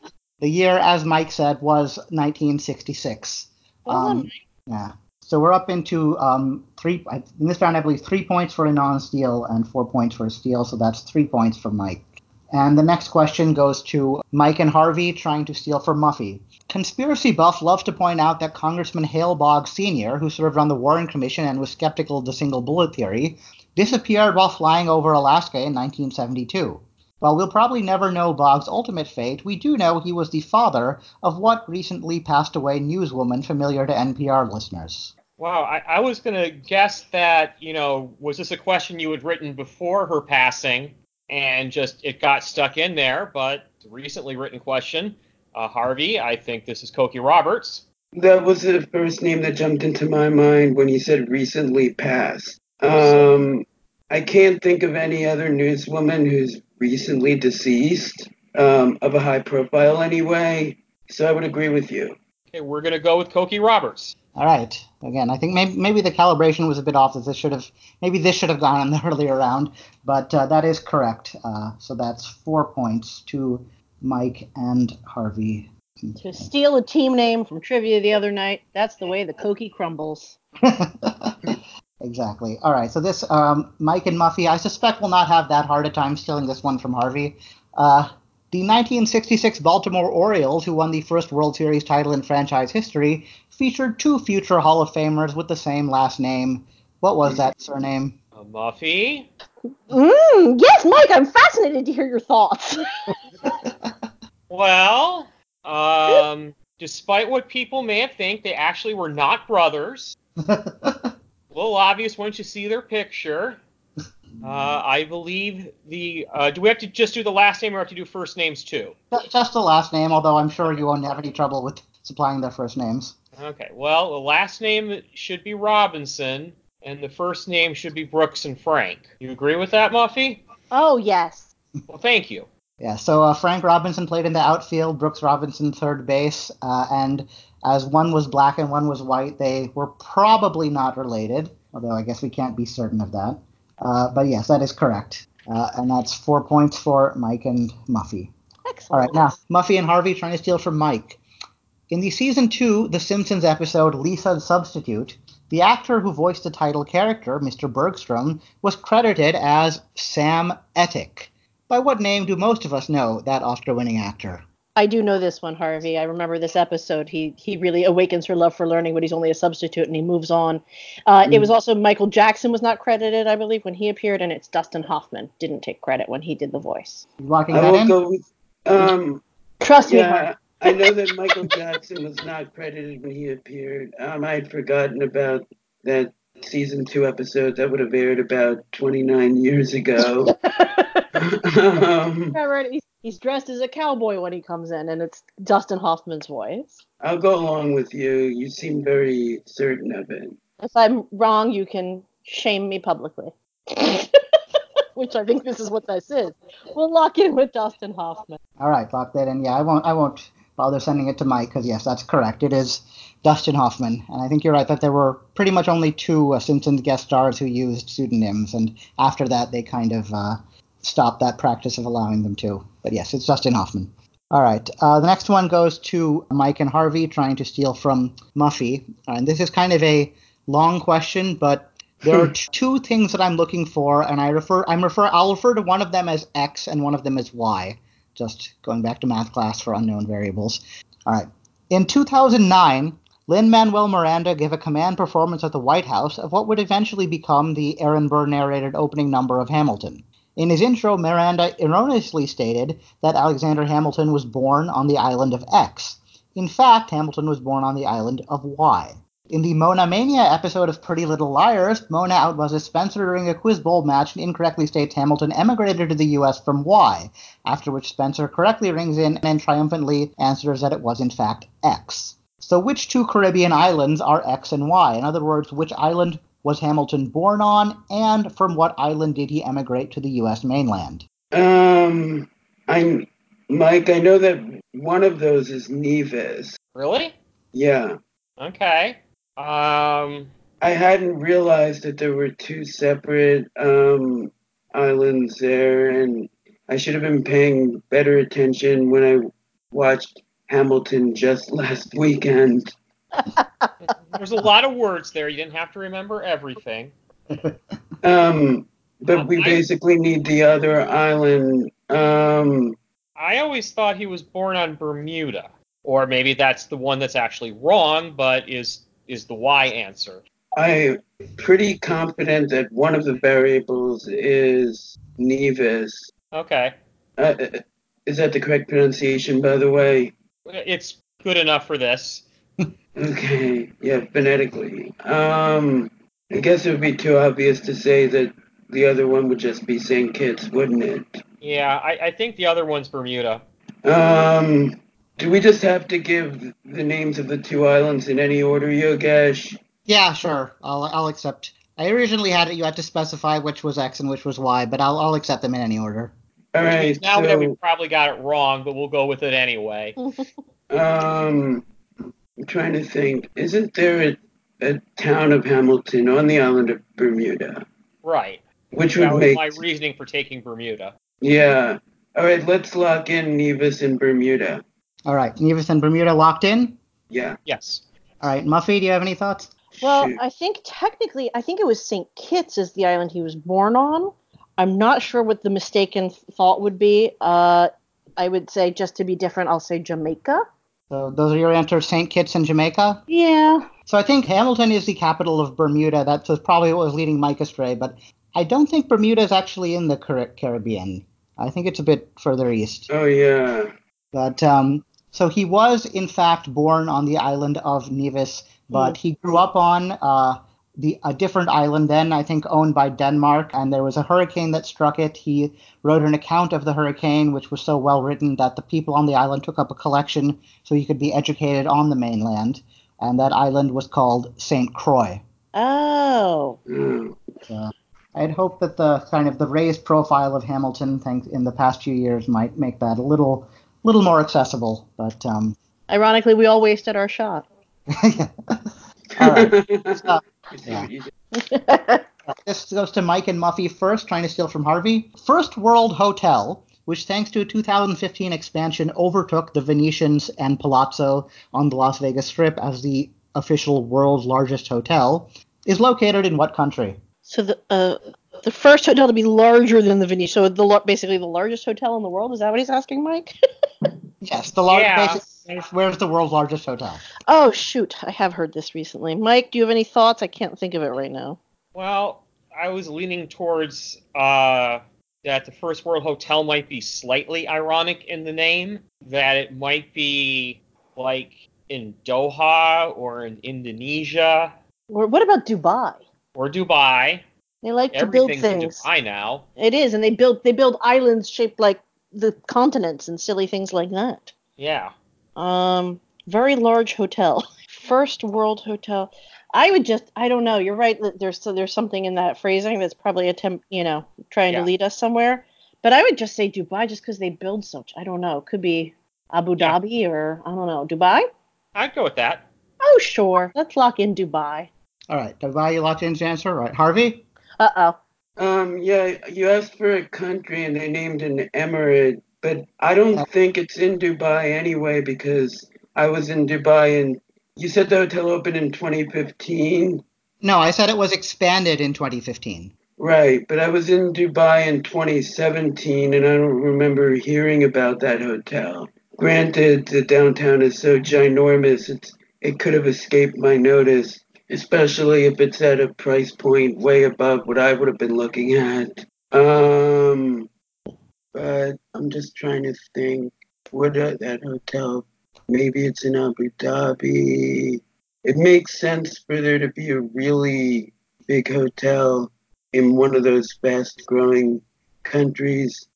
the year, as Mike said, was 1966. Um, yeah. So we're up into um, three. In this round, I believe three points for a non-steal and four points for a steal. So that's three points for Mike. And the next question goes to Mike and Harvey trying to steal for Muffy. Conspiracy buff loves to point out that Congressman Hale Boggs Sr., who served on the Warren Commission and was skeptical of the single bullet theory, disappeared while flying over Alaska in 1972. While we'll probably never know Boggs' ultimate fate, we do know he was the father of what recently passed away newswoman familiar to NPR listeners. Wow, I, I was going to guess that, you know, was this a question you had written before her passing and just it got stuck in there, but the recently written question. Uh, Harvey, I think this is Cokie Roberts. That was the first name that jumped into my mind when you said recently passed. Um, I can't think of any other newswoman who's recently deceased, um, of a high profile anyway. So I would agree with you. Okay, we're going to go with Cokie Roberts. All right. Again, I think maybe, maybe the calibration was a bit off. That this should have maybe this should have gone in the earlier round, but uh, that is correct. Uh, so that's four points to Mike and Harvey. To steal a team name from trivia the other night, that's the way the cookie crumbles. exactly. All right. So this um, Mike and Muffy, I suspect will not have that hard a time stealing this one from Harvey. Uh, the 1966 Baltimore Orioles, who won the first World Series title in franchise history, featured two future Hall of Famers with the same last name. What was that surname? Uh, Muffy. Mm, yes, Mike, I'm fascinated to hear your thoughts. Well, um, despite what people may think, they actually were not brothers. A little obvious once you see their picture. Uh, I believe the. Uh, do we have to just do the last name or have to do first names too? Just the last name, although I'm sure you won't have any trouble with supplying their first names. Okay. Well, the last name should be Robinson, and the first name should be Brooks and Frank. You agree with that, Muffy? Oh yes. Well, thank you. Yeah, so uh, Frank Robinson played in the outfield, Brooks Robinson third base, uh, and as one was black and one was white, they were probably not related, although I guess we can't be certain of that. Uh, but yes, that is correct. Uh, and that's four points for Mike and Muffy. All Excellent. right, now Muffy and Harvey trying to steal from Mike. In the season two The Simpsons episode Lisa's Substitute, the actor who voiced the title character, Mr. Bergstrom, was credited as Sam Etic. By what name do most of us know that Oscar winning actor? I do know this one, Harvey. I remember this episode. He he really awakens her love for learning, but he's only a substitute, and he moves on. Uh, It was also Michael Jackson was not credited, I believe, when he appeared, and it's Dustin Hoffman didn't take credit when he did the voice. Locking I that will in? go with. Um, Trust me, Harvey. I know that Michael Jackson was not credited when he appeared. Um, I had forgotten about that season two episode that would have aired about 29 years ago. um, Yeah, right. He's, he's dressed as a cowboy when he comes in, and it's Dustin Hoffman's voice. I'll go along with you. You seem very certain of it. If I'm wrong, you can shame me publicly. Which I think this is what this is. We'll lock in with Dustin Hoffman. All right, lock that in. Yeah, I won't. I won't bother sending it to Mike because yes, that's correct. It is Dustin Hoffman, and I think you're right that there were pretty much only two uh, Simpsons guest stars who used pseudonyms, and after that they kind of uh, stopped that practice of allowing them to. But yes, it's Dustin Hoffman. All right, uh, the next one goes to Mike and Harvey trying to steal from Muffy, and this is kind of a long question, but there are two things that I'm looking for, and I refer I'm refer I'll refer to one of them as X and one of them as Y. Just going back to math class for unknown variables. All right. In 2009, Lin Manuel Miranda gave a command performance at the White House of what would eventually become the Aaron Burr narrated opening number of Hamilton. In his intro, Miranda erroneously stated that Alexander Hamilton was born on the island of X. In fact, Hamilton was born on the island of Y. In the Mona Mania episode of Pretty Little Liars, Mona outbuzzes Spencer during a quiz bowl match and incorrectly states Hamilton emigrated to the U.S. from Y, after which Spencer correctly rings in and triumphantly answers that it was in fact X. So which two Caribbean islands are X and Y? In other words, which island was Hamilton born on, and from what island did he emigrate to the U.S. mainland? Um, I'm Mike. I know that one of those is Nevis. Really? Yeah, Okay. Um. I hadn't realized that there were two separate um, islands there, and I should have been paying better attention when I watched Hamilton just last weekend. There's a lot of words there. You didn't have to remember everything. Um, but we I- basically need the other island. Um, I always thought he was born on Bermuda, or maybe that's the one that's actually wrong, but is is the Y answer. I'm pretty confident that one of the variables is Nevis. Okay, Uh, is that the correct pronunciation, by the way? it's good enough for this. Okay, yeah, phonetically. Um, I guess it would be too obvious to say that the other one would just be St. Kitts, wouldn't it? Yeah, I, I think the other one's Bermuda. Um, do we just have to give the names of the two islands in any order, Yogesh? Yeah, sure. I'll I'll accept. I originally had it. You had to specify which was X and which was Y, but I'll I'll accept them in any order. All Which right, means now that we probably got it wrong, but we'll go with it anyway. um, I'm trying to think. Isn't there a, a town of Hamilton on the island of Bermuda? Right. Which That would was make my reasoning for taking Bermuda. yeah. All right, let's lock in Nevis and Bermuda. All right, Nevis and Bermuda locked in. Yeah. Yes. All right, Muffy, do you have any thoughts? Well, Shoot. I think technically, I think it was St. Kitts is the island he was born on. I'm not sure what the mistaken thought would be. Uh, I would say just to be different, I'll say Jamaica. So those are your answers: Saint Kitts and Jamaica. Yeah. So I think Hamilton is the capital of Bermuda. That's probably what was leading Mike astray. But I don't think Bermuda is actually in the Caribbean. I think it's a bit further east. Oh yeah. But um, so he was in fact born on the island of Nevis, but he grew up on uh, the a different island then, I think owned by Denmark, and there was a hurricane that struck it. He wrote an account of the hurricane, which was so well written that the people on the island took up a collection so he could be educated on the mainland, and that island was called Saint Croix. Oh. So I'd hope that the kind of the raised profile of Hamilton thing in the past few years might make that a little little more accessible. But um, Ironically, we all wasted our shot. all right. I Yeah. what you did. This goes to Mike and Muffy first, trying to steal from Harvey. First World Hotel, which thanks to a 2015 expansion overtook the Venetians and Palazzo on the Las Vegas Strip as the official world's largest hotel, is located in what country? so the uh, the first hotel to be larger than the Venetian, so the basically the largest hotel in the world. Is that what he's asking, Mike? Yes, the large. Yeah. basically, where's- Where's the world's largest hotel? oh shoot, I have heard this recently. Mike, do you have any thoughts? I can't think of it right now. Well, I was leaning towards uh, that the First World Hotel might be slightly ironic in the name, that it might be like in Doha or in Indonesia Or what about Dubai? or Dubai. They like to build Everything's in things. Dubai now. It is, and they build they build islands shaped like the continents and silly things like that. Yeah. Um, very large hotel, first world hotel. I would just, I don't know. You're right. that There's so there's something in that phrasing that's probably attempt, you know, trying Yeah. to lead us somewhere. But I would just say Dubai, just because they build such. I don't know. Could be Abu Yeah. Dhabi or I don't know. Dubai. I'd go with that. Oh sure, let's lock in Dubai. All right, Dubai, you locked in his answer. All right, Harvey. Uh oh. Um, yeah, you asked for a country and they named an emirate, but I don't think it's in Dubai anyway because I was in Dubai and you said the hotel opened in 2015. No, I said it was expanded in 2015. Right, but I was in Dubai in 2017 and I don't remember hearing about that hotel. Granted, the downtown is so ginormous, it's, it could have escaped my notice, especially if it's at a price point way above what I would have been looking at. Um, but I'm just trying to think. What uh, that hotel? Maybe it's in Abu Dhabi. It makes sense for there to be a really big hotel in one of those fast growing countries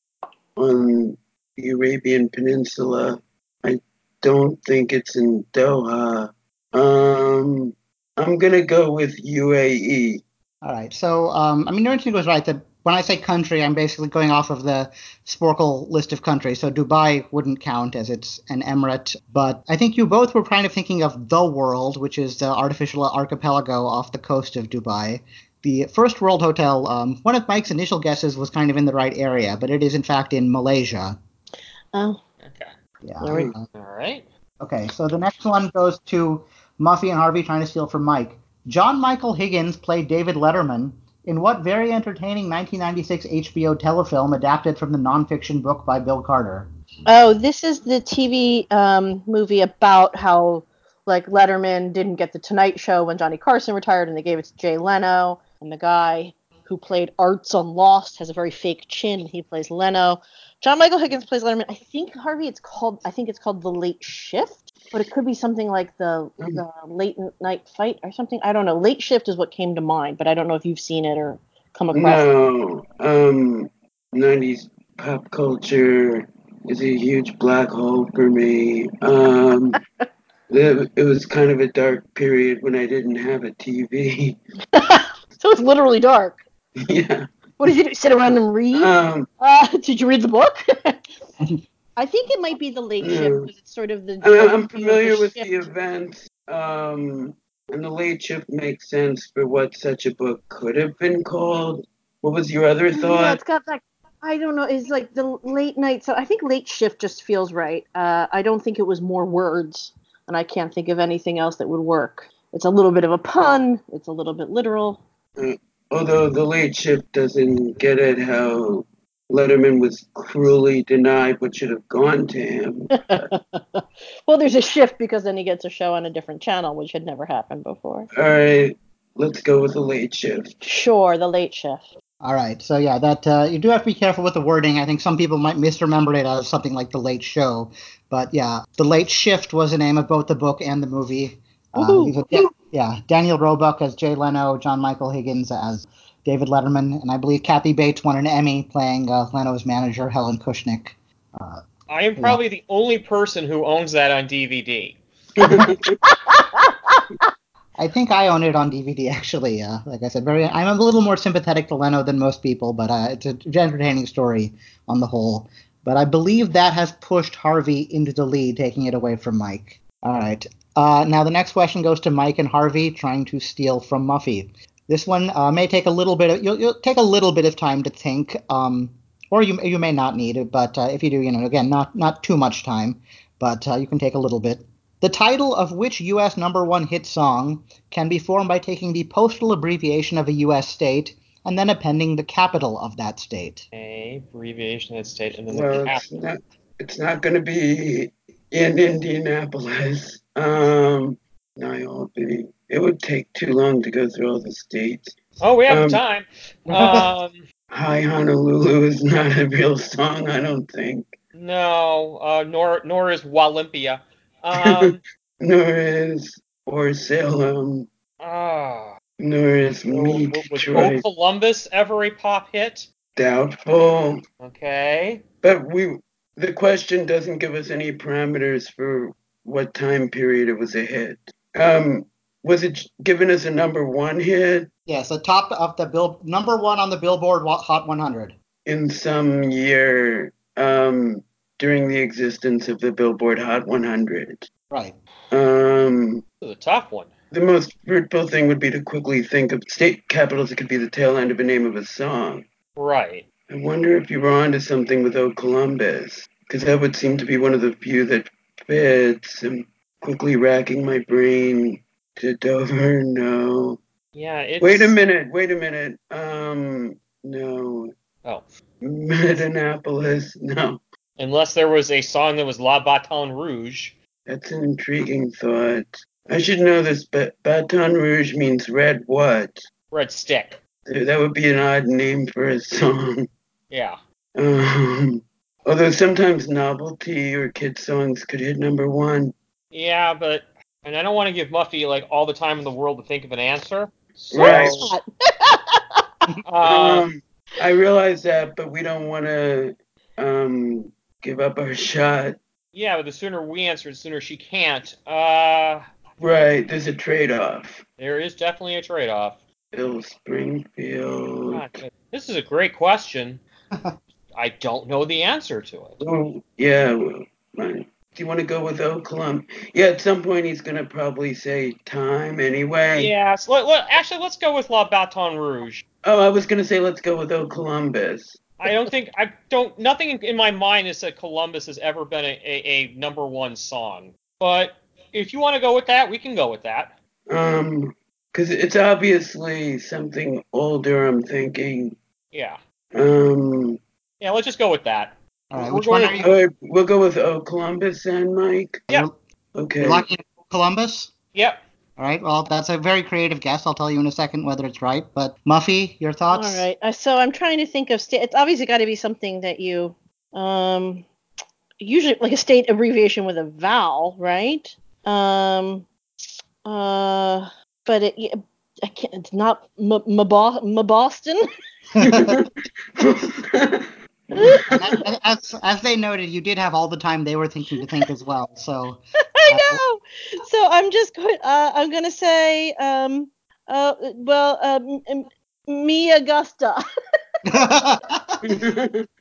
on the Arabian Peninsula. I don't think it's in Doha. Um, I'm gonna go with. UAE. All right. So, um, I mean, Norrington was right that when I say country, I'm basically going off of the Sporcle list of countries. So Dubai wouldn't count as it's an emirate. But I think you both were kind of thinking of the world, which is the artificial archipelago off the coast of Dubai. The first world hotel, um, one of Mike's initial guesses was kind of in the right area, but it is in fact in Malaysia. Oh, Okay. Yeah. There Uh, All right. Okay, so the next one goes to Muffy and Harvey trying to steal from Mike. John Michael Higgins played David Letterman in what very entertaining 1996 HBO telefilm adapted from the nonfiction book by Bill Carter? oh, this is the TV um, movie about how like Letterman didn't get the Tonight Show when Johnny Carson retired, and they gave it to Jay Leno, and the guy who played Arzt on Lost has a very fake chin. And he plays Leno. John Michael Higgins plays Letterman. I think Harvey, it's called. I think it's called The Late Shift, but it could be something like the the Late Night Fight or something. I don't know. Late Shift is what came to mind, but I don't know if you've seen it or come across. it. No, um, 90s pop culture is a huge black hole for me. Um, it, it was kind of a dark period when I didn't have a TV. so it's literally dark. yeah. What did you do? Sit around and read? Um, Uh, did you read the book? I think it might be the late shift Yeah. because it's sort of the. I- I'm familiar with shift. the event. um, and the late shift makes sense for what such a book could have been called. What was your other Yeah, thought? it's got that. I don't know. It's like the late night. So I think late shift just feels right. Uh, I don't think it was more words, and I can't think of anything else that would work. It's a little bit of a pun. It's a little bit literal. Although the late shift doesn't get at how Letterman was cruelly denied what should have gone to him. well, there's a shift because then he gets a show on a different channel, which had never happened before. All right, let's go with the late shift. Sure, the late shift. All right, so yeah, that uh, you do have to be careful with the wording. I think some people might misremember it as something like the Late Show, but yeah, the Late Shift was the name of both the book and the movie. Uh, Woohoo. these are Da- yeah, Daniel Roebuck as Jay Leno, John Michael Higgins as David Letterman, and I believe Kathy Bates won an Emmy playing uh, Leno's manager, Helen Kushnick. Uh, I am probably the only person who owns that on DVD. I think I own it on DVD actually. Uh, like I said, very. I'm a little more sympathetic to Leno than most people, but uh, it's an entertaining story on the whole. But I believe that has pushed Harvey into the lead, taking it away from Mike. All right. Uh, now the next question goes to Mike and Harvey, trying to steal from Muffy. This one uh, may take a little bit. Of, you'll, you'll take a little bit of time to think, um, or you you may not need it. But uh, if you do, you know, again, not not too much time, but uh, you can take a little bit. The title of which U.S. number one hit song can be formed by taking the postal abbreviation of a U.S. state and then appending the capital of that state. A abbreviation of that state, and then the well, cap. it's not. It's not going to be in Indianapolis. Um, Niobe. It would take too long to go through all the states. Oh, we have um, time. Um, Hi Honolulu is not a real song, I don't think. no, uh, nor nor is Walympia. Um, Nor is or Salem. ah, Nor is w- Meat was O Columbus ever a pop hit? Doubtful. Okay. But we the question doesn't give us any parameters for what time period it was a hit. Um, was it given as a number one hit Yes, the top of the bill number one on the Billboard Hot 100. in some year um, during the existence of the Billboard Hot 100? Right. Um, This is a one. the most fruitful thing would be to quickly think of state capitals that could be the tail end of a name of a song. Right. I wonder if you were onto something with O Columbus, because that would seem to be one of the few that fits. I'm quickly racking my brain to Dover. No. Yeah. It's. Wait a minute. Wait a minute. Um, no. Oh. Medinapolis. No. Unless there was a song that was La Baton Rouge. That's an intriguing thought. I should know this, but Baton Rouge means red what? Red Stick. That would be an odd name for a song. Yeah. Um, although sometimes novelty or kid songs could hit number one. Yeah, but and I don't want to give Muffy like all the time in the world to think of an answer. So, Right. Um, Um, I realize that, but we don't want to um, give up our shot. yeah, but the sooner we answer, the sooner she can't. Uh, Right, there's a trade-off. there is definitely a trade-off. Bill Springfield. God, this is a great question. I don't know the answer to it. Oh, yeah. Well, right. Do you want to go with O Colum? Yeah, at some point he's gonna probably say time anyway. Yeah, so let, let, actually, let's go with La Baton Rouge. Oh, I was gonna say let's go with O Columbus. I don't think I don't. Nothing in my mind is that Columbus has ever been a, a, a number one song. But if you want to go with that, we can go with that. Um, because it's obviously something older. I'm thinking. Yeah, Um, yeah. Let's just go with that. All right. We're Which one are you? all right, we'll go with O Columbus and Mike. Yeah. Okay. You're locking Columbus? Yep. All right. Well, that's a very creative guess. I'll tell you in a second whether it's right. But Muffy, your thoughts? All right. Uh, So I'm trying to think of state. It's obviously got to be something that you, um, usually like a state abbreviation with a vowel, right? Um, uh, but it, I can't. It's not M- M- M- Boston. And as, as they noted, you did have all the time they were thinking to think as well. So I know. So I'm just going. Uh, I'm gonna say. Um. Uh. Well. Um. me Augusta.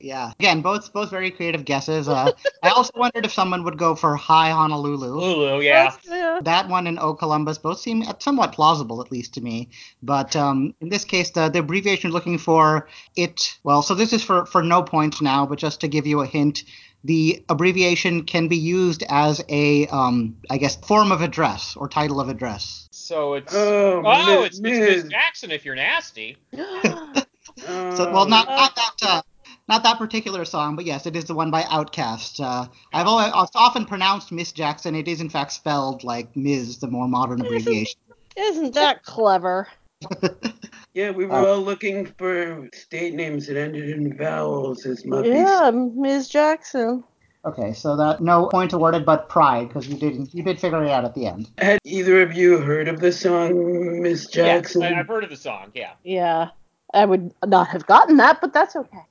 yeah. Again, both both very creative guesses. Uh, I also wondered if someone would go for High Honolulu. Lulu. Yeah. yeah. That one and O Columbus both seem somewhat plausible, at least to me. But um, in this case, the, the abbreviation looking for it, well, so this is for, for no points now, but just to give you a hint, the abbreviation can be used as a, um, I guess, form of address or title of address. So it's. Oh, Oh, Miss- it's, it's Miss Miss. Jackson if you're nasty. So, well, not, not that. Uh, not that particular song, but yes, it is the one by Outkast. Uh, I've always, it's often pronounced Miss Jackson. It is in fact spelled like Ms, the more modern abbreviation. Isn't that clever? Yeah, we were Uh, all looking for state names that ended in vowels as Muffy's. Yeah, Ms. Jackson. Okay, so that no point awarded, but pride because you didn't you did figure it out at the end. Had either of you heard of the song, Miss Jackson? Yeah, I've heard of the song. Yeah. Yeah. I would not have gotten that, but that's okay.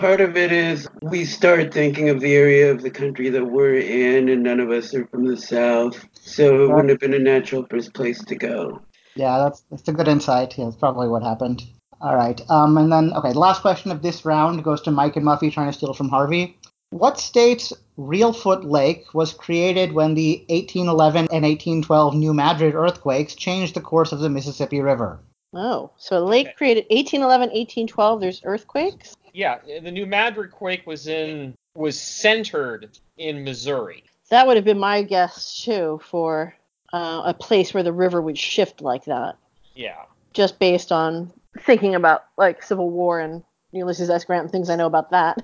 Part of it is we start thinking of the area of the country that we're in, and none of us are from the South, so it wouldn't have been a natural first place to go. Yeah, that's that's a good insight. Yeah, that's probably what happened. All right. Um, and then okay, the last question of this round goes to Mike and Muffy trying to steal from Harvey. What state's Reelfoot Lake was created when the 1811 and 1812 New Madrid earthquakes changed the course of the Mississippi River? Oh, so a lake Okay. created 1811, 1812. There's earthquakes. Yeah, the New Madrid quake was in was centered in Missouri. That would have been my guess too for uh, a place where the river would shift like that, Yeah. just based on thinking about like Civil War and Ulysses S. Grant and things I know about that.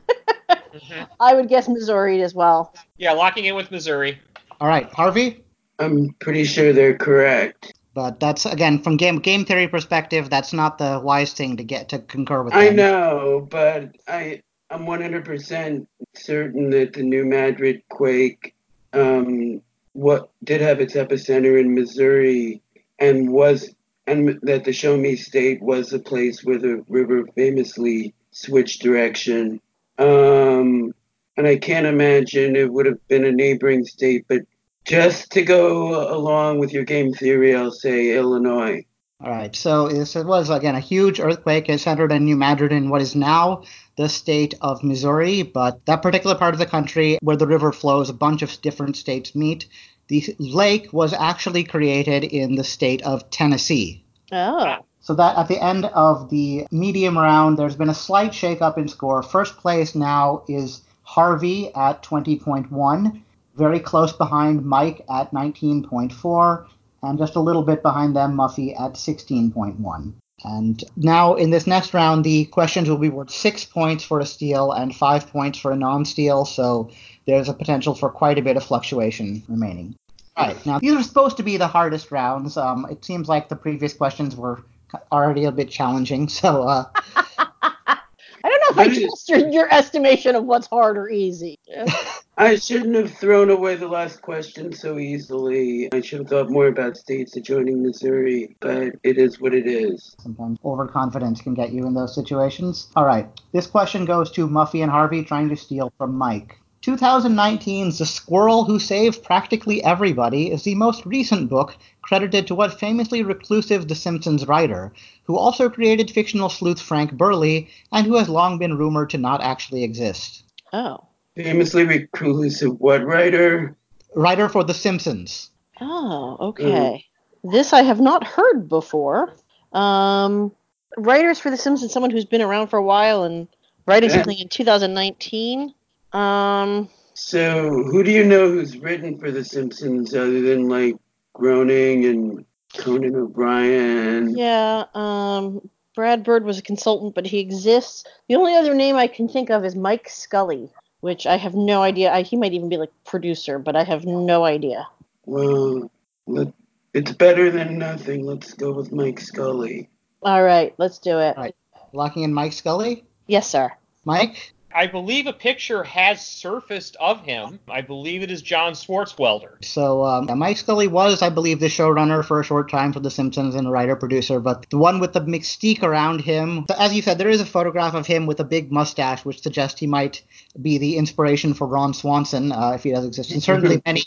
hmm I would guess Missouri as well. Yeah, locking in with Missouri. All right, Harvey. I'm pretty sure they're correct. But that's again from game game theory perspective. That's not the wise thing to get to concur with. I them. know, but I I'm 100% certain that the New Madrid quake um, what did have its epicenter in Missouri and was and that the Show Me State was a place where the river famously switched direction. Um, and I can't imagine it would have been a neighboring state, but just to go along with your game theory, I'll say Illinois. All right. So this was again a huge earthquake. It centered in New Madrid in what is now the state of Missouri, but that particular part of the country where the river flows, a bunch of different states meet. The lake was actually created in the state of Tennessee. Oh, So that at the end of the medium round, there's been a slight shakeup in score. First place now is Harvey at 20.1, very close behind Mike at 19.4, and just a little bit behind them, Muffy at 16.1. And now in this next round, the questions will be worth six points for a steal and five points for a non-steal. So there's a potential for quite a bit of fluctuation remaining. All right, now these are supposed to be the hardest rounds. Um, it seems like the previous questions were already a bit challenging. So uh, I don't know if I What is- trust your, your estimation of what's hard or easy. I shouldn't have thrown away the last question so easily. I should have thought more about states adjoining Missouri, but it is what it is. sometimes overconfidence can get you in those situations. All right, this question goes to Muffy and Harvey trying to steal from Mike. 2019's The Squirrel Who Saved Practically Everybody is the most recent book credited to what famously reclusive The Simpsons writer, who also created fictional sleuth Frank Burly and who has long been rumored to not actually exist. Oh. Famously reclusive what writer? Writer for The Simpsons. Oh, okay. This I have not heard before. Um, writers for The Simpsons, someone who's been around for a while and writing Yeah. something in 2019. Um, So, who do you know who's written for The Simpsons other than like Groening and Conan O'Brien? yeah. Um, Brad Bird was a consultant, but he exists. The only other name I can think of is Mike Scully, which I have no idea. I, he might even be like producer, but I have no idea. Well, let, it's better than nothing. Let's go with Mike Scully. All right, let's do it. All right. Locking in Mike Scully. Yes, sir. Mike? I believe a picture has surfaced of him. I believe it is John Swartzwelder. So um, Mike Scully was, I believe, the showrunner for a short time for The Simpsons and a writer producer, but the one with the mystique around him. As you said, there is a photograph of him with a big mustache, which suggests he might be the inspiration for Ron Swanson, uh, if he does exist. And certainly many,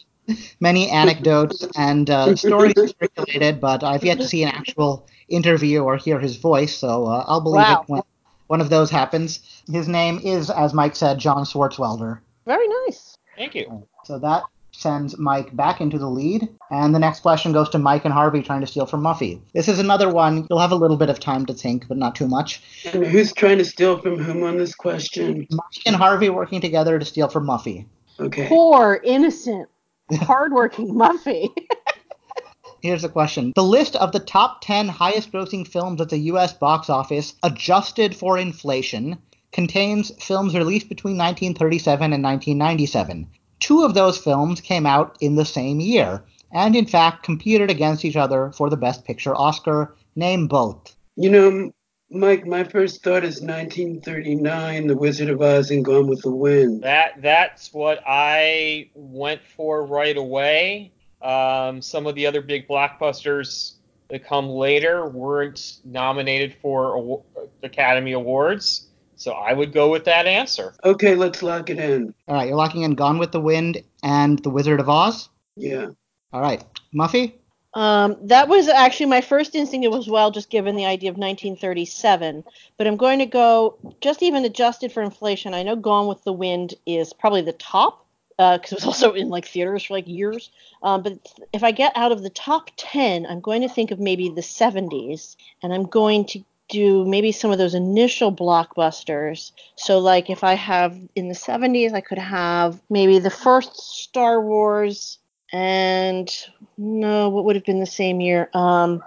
many anecdotes and uh, stories circulated, but I've yet to see an actual interview or hear his voice, so uh, I'll believe Wow. it when one of those happens. His name is, as Mike said, John Swartzwelder. Very nice. Thank you. So that sends Mike back into the lead. And the next question goes to Mike and Harvey trying to steal from Muffy. This is another one. You'll have a little bit of time to think, but not too much. And who's trying to steal from whom on this question? Mike and Harvey working together to steal from Muffy. Okay. Poor, innocent, hardworking Muffy. Here's the question. The list of the top 10 highest grossing films at the US box office, adjusted for inflation, contains films released between 1937 and 1997. Two of those films came out in the same year, and in fact competed against each other for the Best Picture Oscar. Name both. You know, Mike, my first thought is 1939, The Wizard of Oz and Gone with the Wind. That that's what I went for right away. Um, some of the other big blockbusters that come later weren't nominated for awa- Academy Awards, so I would go with that answer. Okay, let's lock it in. All right, you're locking in Gone with the Wind and The Wizard of Oz. Yeah. All right, Muffy. Um, that was actually my first instinct as well, just given the idea of 1937. But I'm going to go just even adjusted for inflation. I know Gone with the Wind is probably the top because it was also in like theaters for like years. Um, but if I get out of the top 10, I'm going to think of maybe the 70s, and I'm going to do maybe some of those initial blockbusters. So like if I have in the 70s, I could have maybe the first Star Wars and no, what would have been the same year? Um,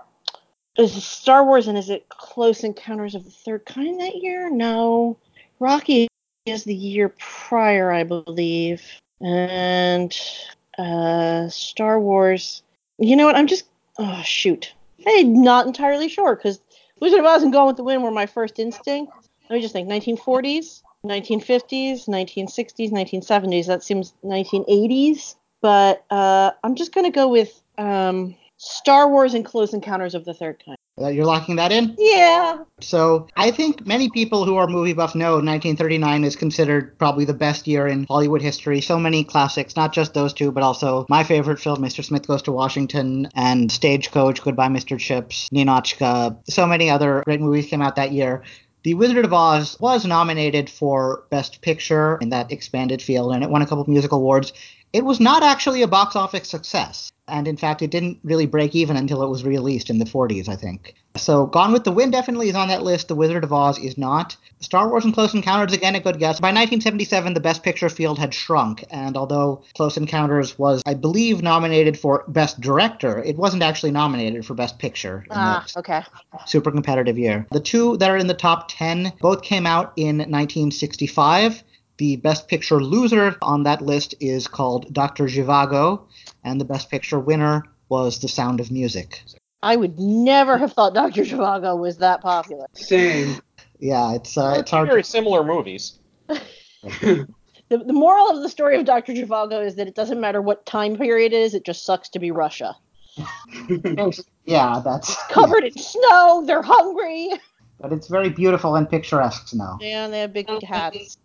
is it Star Wars and is it Close Encounters of the Third Kind that year? No, Rocky is the year prior, I believe, and uh, Star Wars. You know what? I'm just oh shoot, I'm not entirely sure because Wizard of Oz and Gone with the Wind were my first instinct. Let me just think: 1940s, 1950s, 1960s, 1970s. That seems 1980s but uh, I'm just going to go with um, Star Wars and Close Encounters of the Third Kind. You're locking that in? Yeah. So I think many people who are movie buff know 1939 is considered probably the best year in Hollywood history. So many classics, not just those two, but also my favorite film, Mr. Smith Goes to Washington, and Stagecoach, Goodbye Mr. Chips, Ninotchka. So many other great movies came out that year. The Wizard of Oz was nominated for Best Picture in that expanded field, and it won a couple of musical awards. It was not actually a box office success. And in fact, it didn't really break even until it was released in the 40s, I think. So Gone with the Wind definitely is on that list. The Wizard of Oz is not. Star Wars and Close Encounters, again, a good guess. By 1977, the Best Picture field had shrunk. And although Close Encounters was, I believe, nominated for Best Director, it wasn't actually nominated for Best Picture. Ah, that okay. super competitive year. The two that are in the top 10 both came out in 1965. The Best Picture loser on that list is called Dr. Zhivago, and the Best Picture winner was The Sound of Music. I would never have thought Dr. Zhivago was that popular. Same. Yeah, it's uh, They're it's hard. very similar movies. The, the moral of the story of Dr. Zhivago is that it doesn't matter what time period it is, it just sucks to be Russia. Yeah, that's Covered in snow, they're hungry. but it's very beautiful and picturesque now. Yeah, and they have big hats.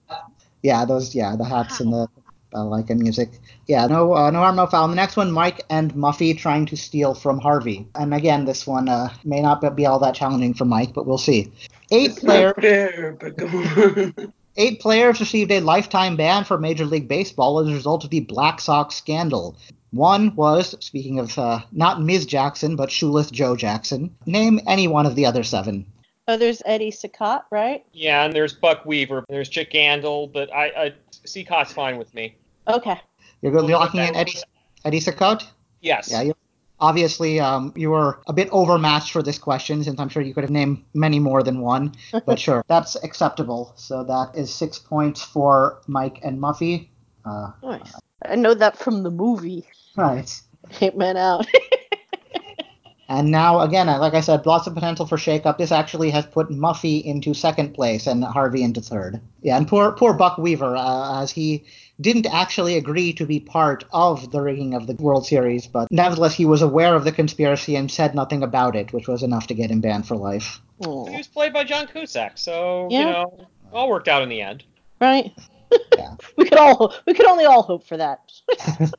Yeah, those yeah the hats and the like balalaika music. Yeah, no uh, no harm no foul. And the next one, Mike and Muffy trying to steal from Harvey. And again, this one uh, may not be all that challenging for Mike, but we'll see. Eight It's players. not fair, but come on. Eight players received a lifetime ban for Major League Baseball as a result of the Black Sox scandal. One was, speaking of uh, not Ms. Jackson, but Shoeless Joe Jackson. Name any one of the other seven. Oh, there's Eddie Cicotte, right? Yeah, and there's Buck Weaver, there's Chick Gandil, but I, I Cicotte's fine with me. Okay. You're, go- We'll you're locking in Eddie, one. Eddie Cicotte? Yes. Yeah, you, obviously um, you were a bit overmatched for this question since I'm sure you could have named many more than one. But sure, that's acceptable. So that is six points for Mike and Muffy. Uh, Nice. I know that from the movie. right. Eight Men Out. And now, again, like I said, lots of potential for shakeup. This actually has put Muffy into second place and Harvey into third. Yeah, and poor poor Buck Weaver, uh, as he didn't actually agree to be part of the rigging of the World Series, but nevertheless he was aware of the conspiracy and said nothing about it, which was enough to get him banned for life. Aw, He was played by John Cusack, so Yeah. you know, all worked out in the end. right? Yeah. we could all we could only all hope for that.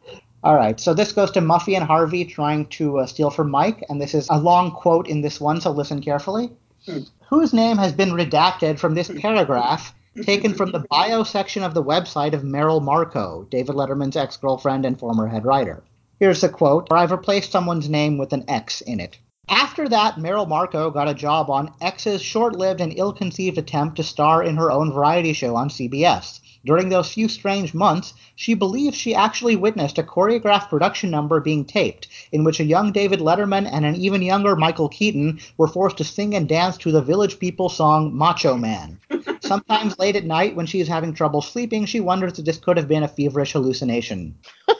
All right, so this goes to Muffy and Harvey trying to uh, steal from Mike, and this is a long quote in this one, so listen carefully. Hmm. Whose name has been redacted from this paragraph taken from the bio section of the website of Merrill Markoe, David Letterman's ex girlfriend and former head writer? Here's the quote where I've replaced someone's name with an X in it. After that, Merrill Markoe got a job on X's short lived and ill conceived attempt to star in her own variety show on CBS. During those few strange months, she believes she actually witnessed a choreographed production number being taped, in which a young David Letterman and an even younger Michael Keaton were forced to sing and dance to the Village People song Macho Man. Sometimes late at night, when she is having trouble sleeping, she wonders if this could have been a feverish hallucination.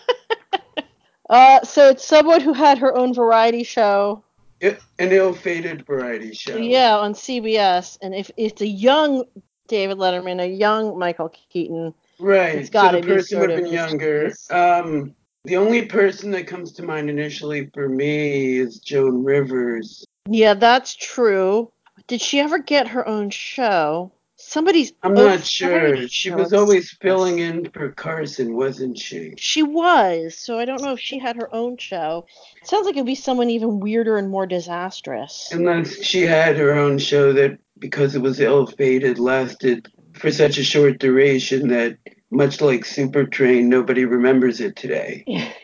Uh, so it's someone who had her own variety show an ill-fated variety show. Yeah, on CBS, and if it's a young David Letterman, a young Michael Keaton, Right. It's gotta so the person would have been younger. Um, the only person that comes to mind initially for me is Joan Rivers. yeah, that's true. Did she ever get her own show? Somebody's. I'm not sure. She was always filling in for Carson, wasn't she? She was, so I don't know if she had her own show. sounds like it'd be someone even weirder and more disastrous. Unless she had her own show that, because it was ill-fated, lasted for such a short duration that, much like Supertrain, nobody remembers it today.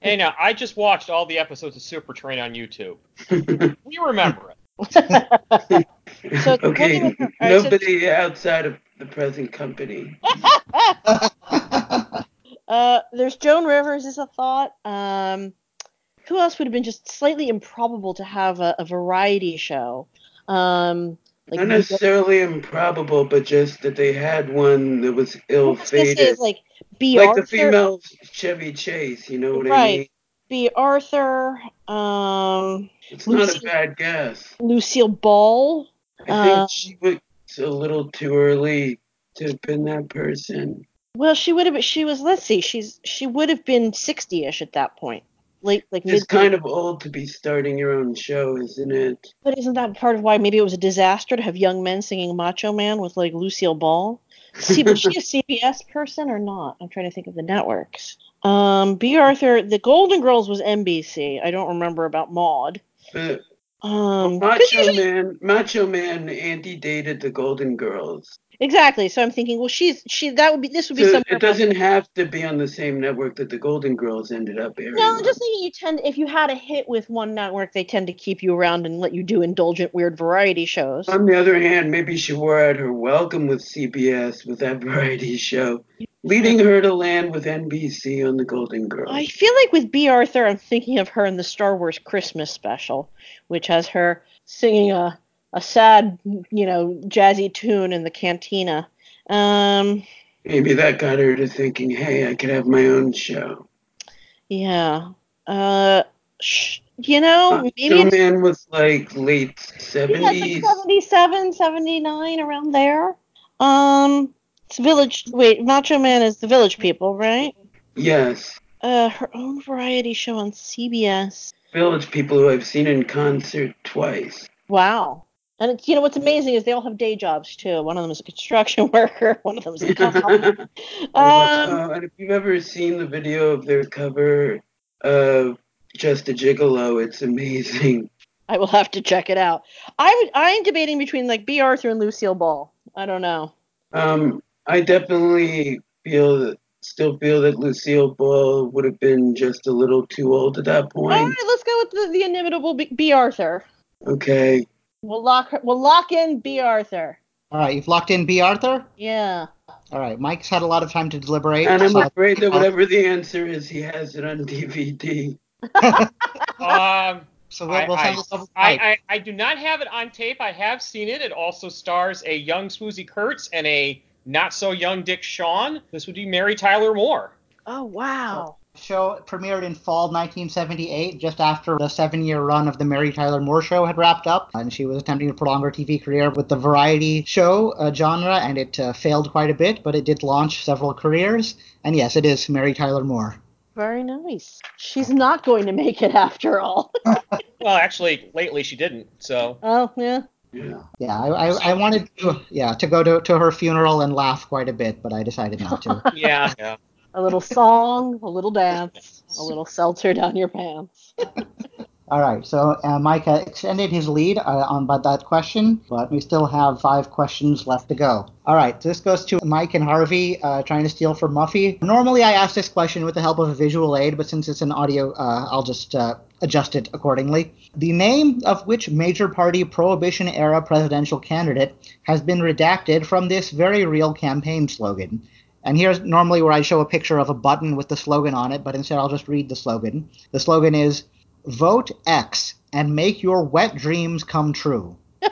Hey, now I just watched all the episodes of Supertrain on YouTube. We remember it. So okay, looking at her- all right, so- nobody outside of the present company. uh, there's Joan Rivers is a thought. Um, who else would have been just slightly improbable to have a, a variety show? Um, like Not necessarily improbable, but just that they had one that was I was say ill-fated. like B. like Arthur, the female Chevy Chase, you know what I Right. mean? Bea Arthur, um, It's not a bad guess. Lucille Ball. I think Uh, she was a little too early to have been that person. Well, she would have been. She was. Let's see. She's. She would have been sixty-ish at that point. Late, like mid. It's kind of old to be starting your own show, isn't it? But isn't that part of why maybe it was a disaster to have young men singing Macho Man with like Lucille Ball? See, was she a CBS person or not? I'm trying to think of the networks. Um, Bea Arthur, the Golden Girls was NBC. I don't remember about Maude. But Um, Macho Man, Macho Man, Andy dated the Golden Girls. Exactly. So I'm thinking, well, she's she. That would be. This would be something. it doesn't have to be on the same network that the Golden Girls ended up airing. No, I'm just thinking you tend if you had a hit with one network, they tend to keep you around and let you do indulgent weird variety shows. On the other hand, maybe she wore out her welcome with CBS with that variety show, leading her to land with NBC on the Golden Girls. I feel like with Bea Arthur, I'm thinking of her in the Star Wars Christmas special, which has her singing a a sad, you know, jazzy tune in the cantina. Um, Maybe that got her to thinking, hey, I could have my own show. yeah. Uh, sh- you know, maybe Macho Man was like late yeah, it's 70s. like 77, 79, around there. Um, it's Village. Wait, Macho Man is the Village People, right? Yes. Uh, her own variety show on CBS. Village people who I've seen in concert twice. Wow. And you know what's amazing is they all have day jobs too. One of them is a construction worker. One of them is a cop. um, Uh, and if you've ever seen the video of their cover of Just a Gigolo, it's amazing. I will have to check it out. I would, I'm debating between like Bea Arthur and Lucille Ball. I don't know. Um, I definitely feel that, still feel that Lucille Ball would have been just a little too old at that point. All right, let's go with the, the inimitable B, B. Arthur. Okay. We'll lock her, we'll lock in Bea Arthur. All right, you've locked in Bea Arthur. Yeah. All right, Mike's had a lot of time to deliberate. And I'm so- afraid that whatever the answer is, he has it on DVD. Um, so we'll, we'll I, this over to I, Mike. I, I do not have it on tape. I have seen it. It also stars a young Swoosie Kurtz and a not so young Dick Shawn. This would be Mary Tyler Moore. Oh wow. Show premiered in fall 1978, just after the seven-year run of the Mary Tyler Moore Show had wrapped up, and she was attempting to prolong her TV career with the variety show uh, genre, and it uh, failed quite a bit, but it did launch several careers. And yes, it is Mary Tyler Moore. Very nice. She's not going to make it after all. Well, actually, lately she didn't. So oh yeah. Yeah. Yeah, I, I, I wanted to, yeah, to go to, to her funeral and laugh quite a bit, but I decided not to. yeah, yeah. A little song, a little dance, a little seltzer down your pants. All right, so uh, Mike extended his lead uh, on by that question, but we still have five questions left to go. All right, this goes to Mike and Harvey uh, trying to steal from Muffy. Normally, I ask this question with the help of a visual aid, but since it's an audio, uh, I'll just uh, adjust it accordingly. The name of which major party Prohibition era presidential candidate has been redacted from this very real campaign slogan? And here's normally where I show a picture of a button with the slogan on it, but instead I'll just read the slogan. The slogan is Vote X and make your wet dreams come true.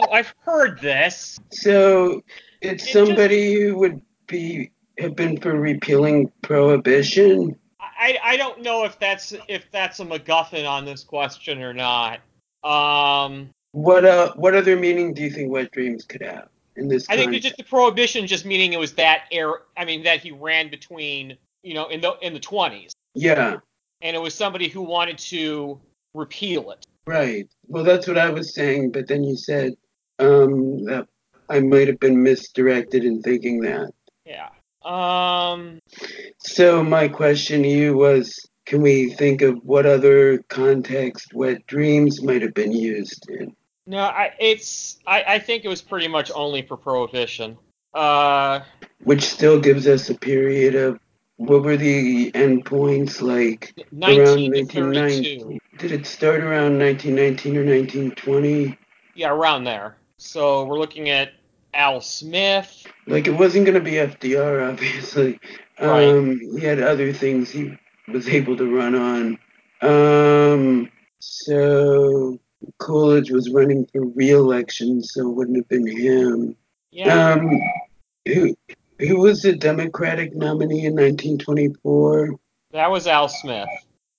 Oh, I've heard this. So it's It just- somebody who would be have been for repealing prohibition. I, I I don't know if that's if that's a MacGuffin on this question or not. Um, What uh, what other meaning do you think wet dreams could have in this? I think context? just the prohibition, just meaning it was that air. I mean, that he ran between, you know, in the in the twenties, Yeah, and it was somebody who wanted to repeal it. right. Well, that's what I was saying, but then you said um, that I might have been misdirected in thinking that. Yeah. Um. So my question to you was, can we think of what other context wet dreams might have been used in? No, I it's I I think it was pretty much only for prohibition. Uh. Which still gives us a period of what were the endpoints like? 19 to 1990. Did it start around 1919 or 1920? Yeah, around there. So we're looking at Al Smith. Like it wasn't going to be FDR, obviously. Right. Um, he had other things he was able to run on. Um, so Coolidge was running for re-election, so it wouldn't have been him. Yeah. Um, who who was the Democratic nominee in 1924? that was Al Smith.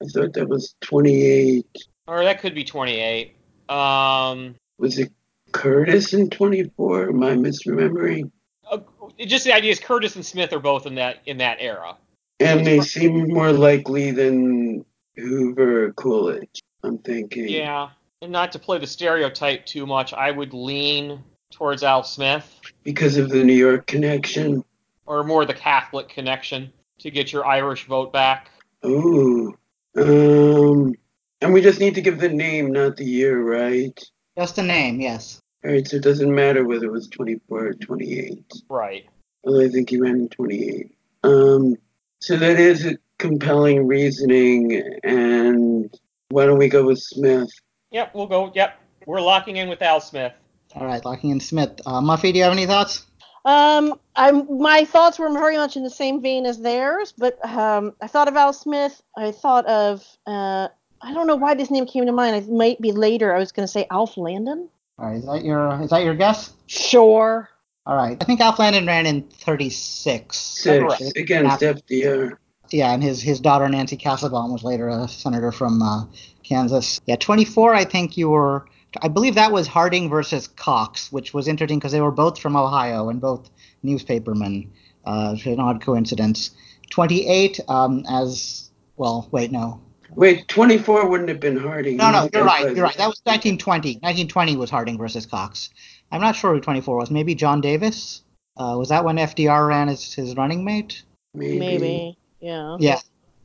I thought that was 28. Or that could be 28. Um. Was it Curtis in 24? Am I misremembering? uh, just the idea is Curtis and Smith are both in that in that era. And they seem more likely than Hoover or Coolidge. I'm thinking. Yeah. And not to play the stereotype too much, I would lean towards Al Smith Because of the New York connection. or more the Catholic connection to get your Irish vote back. Ooh. Um. And we just need to give the name, not the year, right? Just a name, yes. All right, so it doesn't matter whether it was 24 or 28. Right. Although I think he ran in 28. Um. So that is a compelling reasoning, and why don't we go with Smith? Yep, we'll go. Yep. We're locking in with Al Smith. All right, locking in Smith. Uh, Muffy, do you have any thoughts? Um, I'm my thoughts were very much in the same vein as theirs, but um, I thought of Al Smith. I thought of uh, I don't know why this name came to mind. It might be later. I was going to say Alf Landon. All right, is that your is that your guess? Sure. All right, I think Alf Landon ran in 36. Six Correct. against FDR. Yeah, and his his daughter Nancy Kassebaum was later a senator from uh, Kansas. Yeah, 24. I think you were. I believe that was Harding versus Cox, which was interesting because they were both from Ohio and both newspapermen. Uh, an odd coincidence. 28, um, as well. Wait, no, Wait, 24 wouldn't have been Harding. no, no. You're right. You're right. That was 1920. 1920 was Harding versus Cox. I'm not sure who 24 was. Maybe John Davis. Uh, was that when FDR ran as his running mate? Maybe. Maybe. Yeah. Yeah.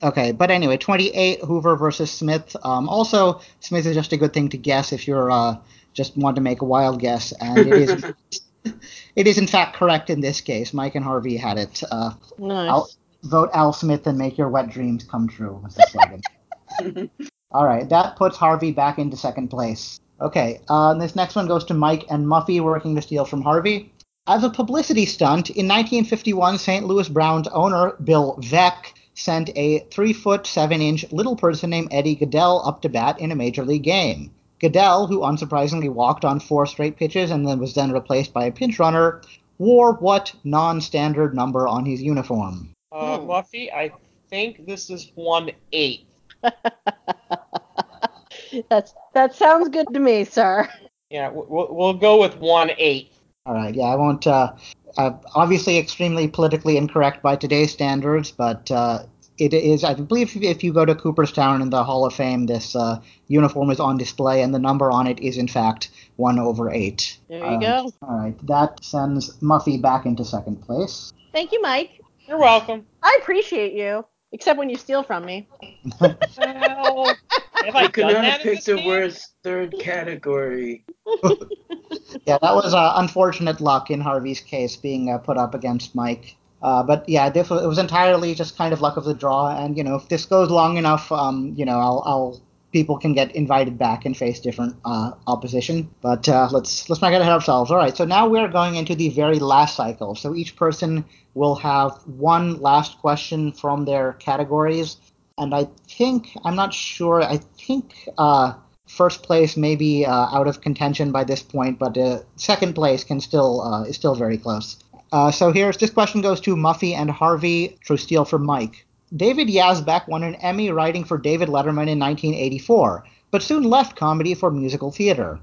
Okay, but anyway, 28 Hoover versus Smith. Um, also, Smith is just a good thing to guess if you're uh, just want to make a wild guess, and it is it is in fact correct in this case. Mike and Harvey had it. Uh, Nice. Al, vote Al Smith and make your wet dreams come true. Was the slogan. All right, that puts Harvey back into second place. Okay, uh, this next one goes to Mike and Muffy working to steal from Harvey. As a publicity stunt, in 1951, St. Louis Browns owner Bill Veeck sent a 3 foot 7 inch little person named Eddie Gaedel up to bat in a major league game. Gaedel, who unsurprisingly walked on four straight pitches and then was then replaced by a pinch runner, wore what non standard number on his uniform? Uh, Hmm. Muffy, I think this is one eight. That's that sounds good to me, sir. Yeah, we'll, we'll go with one eight. All right, yeah, I won't. Uh, uh, obviously, extremely politically incorrect by today's standards, but uh, it is. I believe if you go to Cooperstown in the Hall of Fame, this uh, uniform is on display, and the number on it is in fact one over eight. There you All right. go. All right, that sends Muffy back into second place. Thank you, Mike. You're welcome. I appreciate you, except when you steal from me. Well, have I I could done not that have in picked a worse third category. Yeah, that was uh, unfortunate luck in Harvey's case, being uh, put up against Mike. Uh, but yeah, this it was entirely just kind of luck of the draw, and you know, if this goes long enough, um, you know, I'll, I'll people can get invited back and face different uh, opposition. But uh, let's let's not get ahead of ourselves. All right, so now we're going into the very last cycle. So each person will have one last question from their categories, and I think I'm not sure. I think uh, first place may be uh, out of contention by this point, but uh, second place can still uh, is still very close. So here's this question goes to Muffy and Harvey to steal from Mike. David Yazbek won an Emmy writing for David Letterman in 1984, but soon left comedy for musical theater.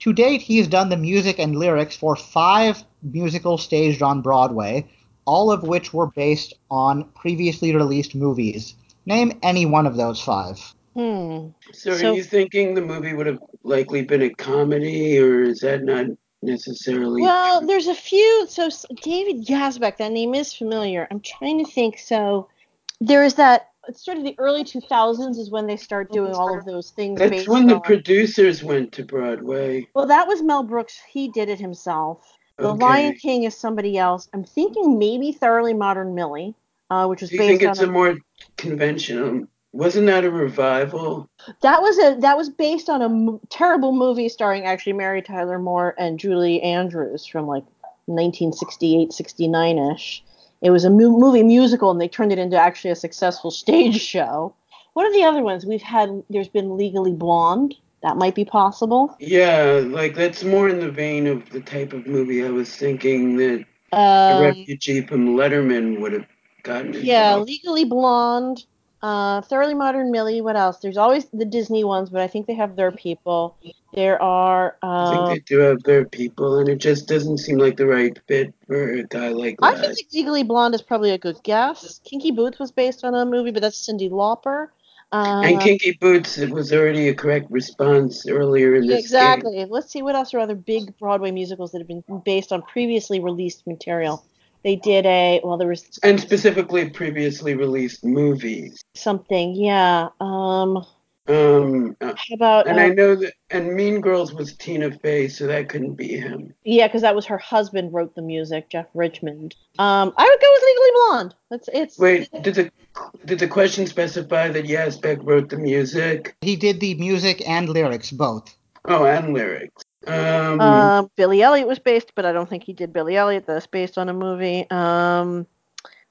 To date, he has done the music and lyrics for five musicals staged on Broadway, all of which were based on previously released movies. Name any one of those five. Hmm. So, So- are you thinking the movie would have likely been a comedy, or is that not necessarily? Well, there's a few. So David Yazbek, that name is familiar. I'm trying to think. So there is that. It's sort of the early 2000s is when they start doing all of those things. That's based when the on, producers went to Broadway. Well, that was Mel Brooks. He did it himself. The Okay. Lion King is somebody else. I'm thinking maybe Thoroughly Modern Millie, uh, which was Do you think it's on a more conventional? Wasn't that a revival? that was a that was based on a m- terrible movie starring actually Mary Tyler Moore and Julie Andrews from like 1968, 69 ish. It was a mu- movie musical, and they turned it into actually a successful stage show. What are the other ones we've had? There's been Legally Blonde. That might be possible. Yeah, like that's more in the vein of the type of movie I was thinking that a Um, refugee from Letterman would have gotten involved. yeah, Legally Blonde, uh, Thoroughly Modern Millie. What else? There's always the Disney ones, but I think they have their people. There are. I think Um, they do have their people, and it just doesn't seem like the right fit for a guy like I that. feel like Legally Blonde is probably a good guess. Kinky Boots was based on a movie, but that's Cyndi Lauper. Uh, and Kinky Boots it was already a correct response earlier in this exactly. Let's see what else are other big Broadway musicals that have been based on previously released material. They did a well, there was. And specifically previously released movies. something, yeah. Um, Um, uh, how about and uh, I know that, and Mean Girls was Tina Fey, so that couldn't be him. yeah, because that was her husband wrote the music, Jeff Richmond. Um, I would go with Legally Blonde. That's it's Wait, did the did the question specify that Yazbek wrote the music? He did the music and lyrics both. Oh, and lyrics. Um, Um, Billy Elliot was based, but I don't think he did Billy Elliot. That's based on a movie. Um,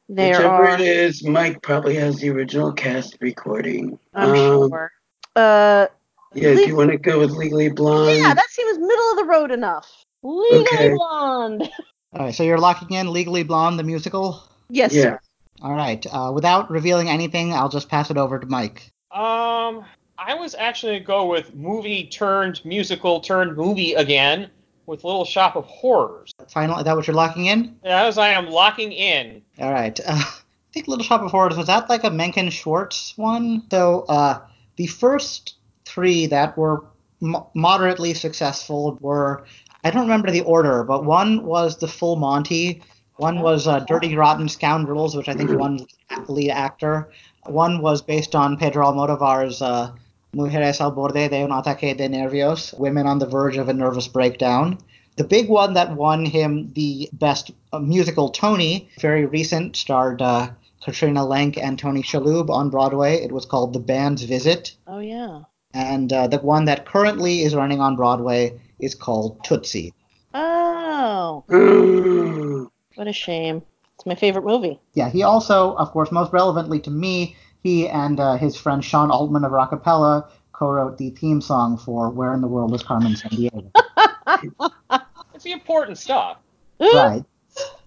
there whichever are, it is, Mike probably has the original cast recording. I'm um, sure. Uh, Yeah, do you want to go with Legally Blonde? yeah, that seems middle of the road enough. Legally Okay. Blonde. All right, so you're locking in Legally Blonde, the musical? Yes, yeah. sir. All right. Uh, without revealing anything, I'll just pass it over to Mike. Um, I was actually gonna go with movie turned musical turned movie again with Little Shop of Horrors. Final, is that what you're locking in? Yeah, as I am locking in. All right. Uh, I think Little Shop of Horrors was that like a Menken Schwartz one? So uh, the first three that were mo- moderately successful were I don't remember the order, but one was the Full Monty, one was uh, Dirty Rotten Scoundrels, which I think won lead actor. One was based on Pedro Almodovar's uh, Mujeres al borde de un ataque de nervios, Women on the Verge of a Nervous Breakdown. The big one that won him the best uh, musical Tony, very recent, starred uh, Katrina Lenk and Tony Shalhoub on Broadway. It was called The Band's Visit. Oh yeah. And uh, the one that currently is running on Broadway is called Tootsie. Oh, Oh, what a shame. It's my favorite movie. Yeah, he also, of course, most relevantly to me, he and uh, his friend Sean Altman of Rockapella co-wrote the theme song for "Where in the World Is Carmen Sandiego." It's the important stuff. right.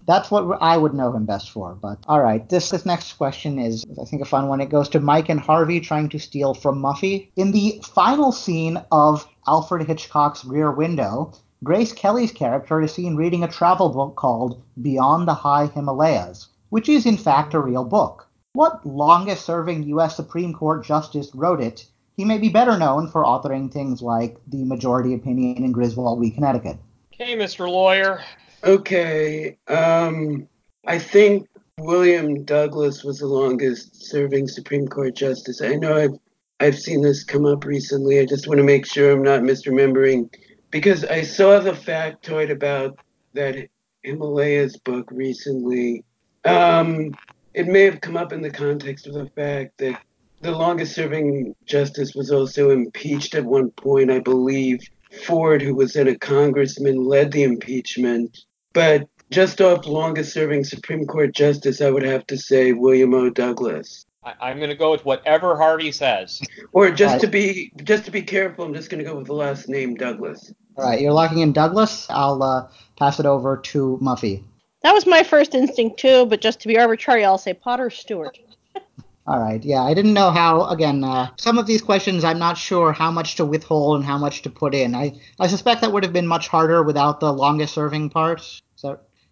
That's what I would know him best for. But all right, this this next question is, I think, a fun one. It goes to Mike and Harvey trying to steal from Muffy. In the final scene of Alfred Hitchcock's Rear Window, Grace Kelly's character is seen reading a travel book called Beyond the High Himalayas, which is in fact a real book. What longest-serving U.S. Supreme Court justice wrote it? He may be better known for authoring things like the majority opinion in Griswold v. Connecticut. Okay, Mr. Lawyer. Okay. Um, I think William Douglas was the longest serving Supreme Court justice. I know I've I've seen this come up recently. I just want to make sure I'm not misremembering because I saw the factoid about that Himalayas book recently. Um, it may have come up in the context of the fact that the longest serving justice was also impeached at one point, I believe. Ford, who was then a congressman, led the impeachment. But just off longest serving Supreme Court justice, I would have to say William O. Douglas. I, I'm gonna go with whatever Harvey says. Or just Right. to be just to be careful, I'm just going to go with the last name Douglas. All right, you're locking in Douglas. I'll uh, pass it over to Muffy. That was my first instinct too, but just to be arbitrary, I'll say Potter Stewart. All right. Yeah, I didn't know how. Again, uh, some of these questions I'm not sure how much to withhold and how much to put in. I I suspect that would have been much harder without the longest serving parts.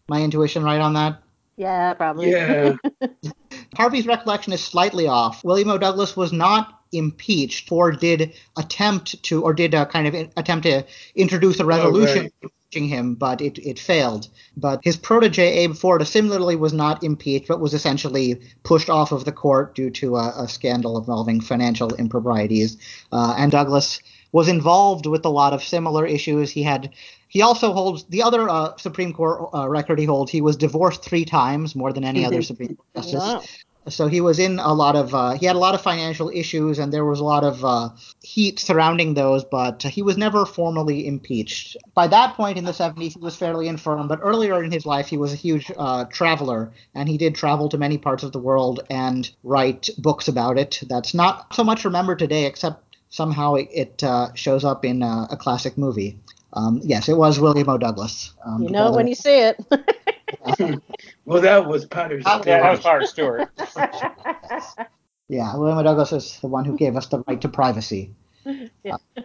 So my intuition right on that? Yeah, probably. Yeah. Harvey's recollection is slightly off. William O. Douglas was not impeached or did attempt to or did a kind of attempt to introduce a resolution right. impeaching him, but it, it failed. But his protege Abe Fortas similarly was not impeached, but was essentially pushed off of the court due to a, a scandal involving financial improprieties. Uh, and Douglas was involved with a lot of similar issues. He had he also holds the other uh, Supreme Court uh, record he holds. He was divorced three times, more than any other Supreme Court justice. Wow. So he was in a lot of uh, he had a lot of financial issues, and there was a lot of uh, heat surrounding those. But he was never formally impeached. By that point in the 70s, he was fairly infirm. But earlier in his life, he was a huge uh, traveler, and he did travel to many parts of the world and write books about it. That's not so much remembered today, except somehow it, it uh, shows up in uh, a classic movie. Um, yes, it was William O. Douglas. Um, You know it when you see it. Well, that was Potter Yeah, that was Stewart. Potter Stewart. Yeah, William O. Douglas is the one who gave us the right to privacy. Yeah. Uh,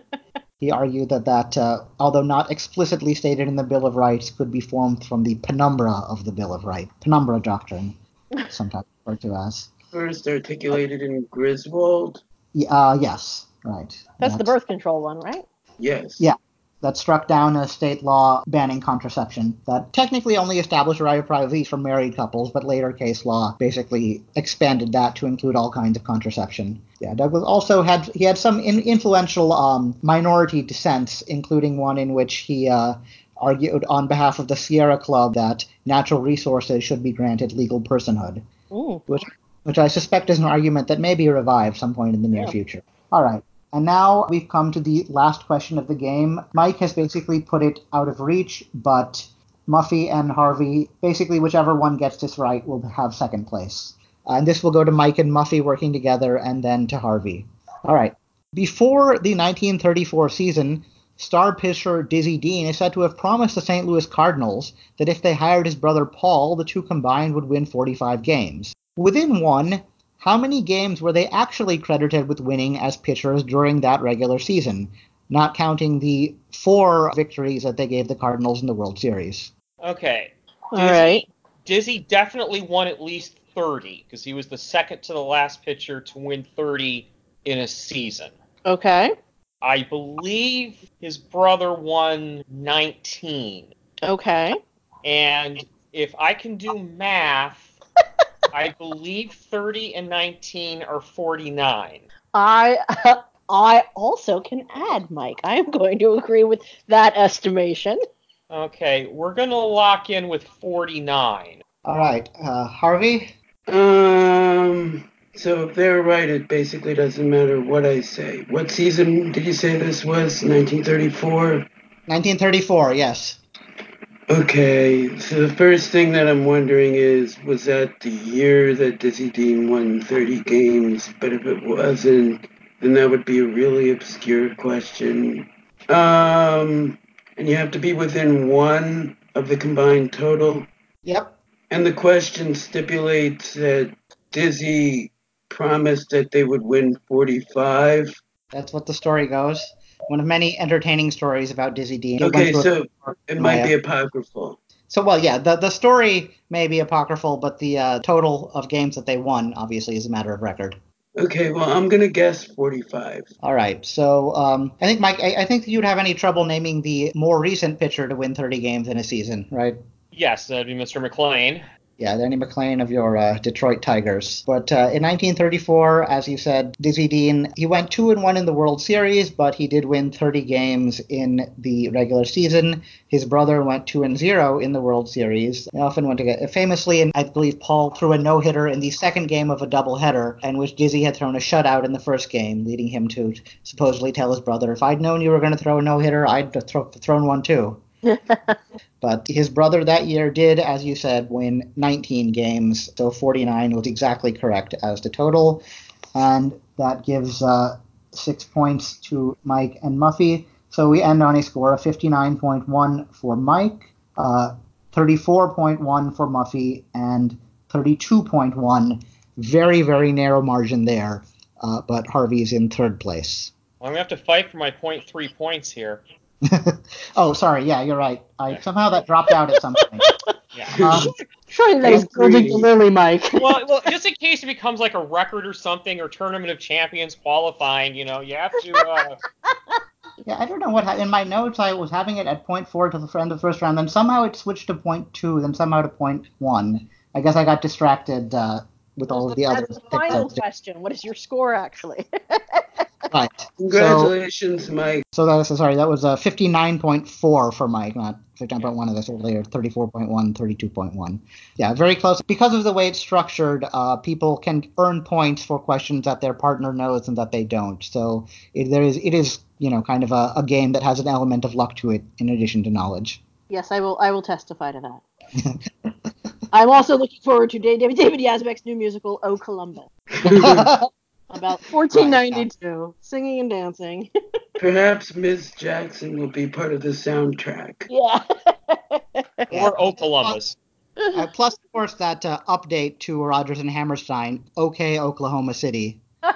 he argued that that, uh, although not explicitly stated in the Bill of Rights, could be formed from the penumbra of the Bill of Rights. Penumbra doctrine, sometimes referred to as. First articulated in Griswold. Y- Uh, yes, right. That's the birth control one, right? Yes. Yeah. That struck down a state law banning contraception that technically only established a right of privacy for married couples, but later case law basically expanded that to include all kinds of contraception. Yeah, Douglas also had he had some in, influential um, minority dissents, including one in which he uh, argued on behalf of the Sierra Club that natural resources should be granted legal personhood, Mm. which which I suspect is an argument that may be revived some point in the near Yeah. future. All right. And now we've come to the last question of the game. Mike has basically put it out of reach, but Muffy and Harvey, basically whichever one gets this right, will have second place. Uh, and this will go to Mike and Muffy working together and then to Harvey. All right. Before the 1934 season, star pitcher Dizzy Dean is said to have promised the St. Louis Cardinals that if they hired his brother Paul, the two combined would win 45 games. Within one, how many games were they actually credited with winning as pitchers during that regular season, not counting the four victories that they gave the Cardinals in the World Series? Okay. All right. Dizzy definitely won at least 30 because he was the second to the last pitcher to win 30 in a season. Okay. I believe his brother won 19. Okay. And if I can do math, I believe 30 and 19 are 49. I I also can add, Mike. I am going to agree with that estimation. Okay, we're going to lock in with 49. All right, uh, Harvey? Um. So if they're right, it basically doesn't matter what I say. What season did you say this was? 1934. 1934, yes. Okay. So the first thing that I'm wondering is, was that the year that Dizzy Dean won 30 games? But if it wasn't, then that would be a really obscure question. Um. And you have to be within one of the combined total. Yep. And the question stipulates that Dizzy promised that they would win 45. That's what the story goes. One of many entertaining stories about Dizzy Dean. It Okay, so it might be apocryphal. So, well, yeah, the, the story may be apocryphal, but the uh, total of games that they won, obviously, is a matter of record. Okay, well, I'm going to guess 45. All right. So, um, I think, Mike, I, I think you'd have any trouble naming the more recent pitcher to win 30 games in a season, right? Yes, that'd be Mr. McLain. Yeah, Denny McLain of your uh, Detroit Tigers. But uh, in 1934, as you said, Dizzy Dean, he went two and one in the World Series, but he did win 30 games in the regular season. His brother went two and zero in the World Series. They often went together. Famously, and I believe Paul threw a no hitter in the second game of a doubleheader, in which Dizzy had thrown a shutout in the first game, leading him to supposedly tell his brother, "If I'd known you were going to throw a no hitter, I'd have thro- thrown one too." But his brother that year did, as you said, win 19 games. So 49 was exactly correct as the total. And that gives uh, six points to Mike and Muffy. So we end on a score of 59.1 for Mike, uh, 34.1 for Muffy, and 32.1 very, very narrow margin there. Uh, but Harvey's in third place. I'm gonna have to fight for my point three points here. oh, sorry. Yeah, you're right. I somehow that dropped out at some point. Yeah. Um, Surely that is golden Lily, Mike. well, well, just in case it becomes like a record or something, or tournament of champions qualifying, you know, you have to. Uh, yeah, I don't know what happened. In my notes, I was having it at point four to the end of the first round, then somehow it switched to point two, then somehow to point one. I guess I got distracted uh, with all of the That's others. the final question. What is your score actually? Right. Congratulations, so, Mike. So that was sorry, that was a uh, 59.4 for Mike, not 59.1 as I said earlier, 34.1, 32.1. Yeah, very close. Because of the way it's structured, uh, people can earn points for questions that their partner knows and that they don't. So it, there is it is you know kind of a, a game that has an element of luck to it in addition to knowledge. Yes, I will. I will testify to that. I'm also looking forward to David David Yazbek's new musical, "Oh Columbus." about 1492, right, singing and dancing. Perhaps Ms. Jackson will be part of the soundtrack. Yeah. or O Columbus. Uh, plus, of course, that uh, update to Rodgers and Hammerstein, OK Oklahoma City. well,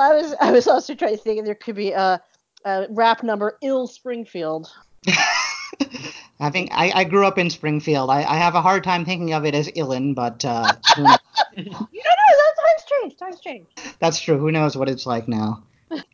I was I was also trying to think there could be a, a rap number, Ill Springfield. I think I, I, grew up in Springfield. I, I, have a hard time thinking of it as Illin, but uh, you don't know. Times change. Times change. That's true. Who knows what it's like now?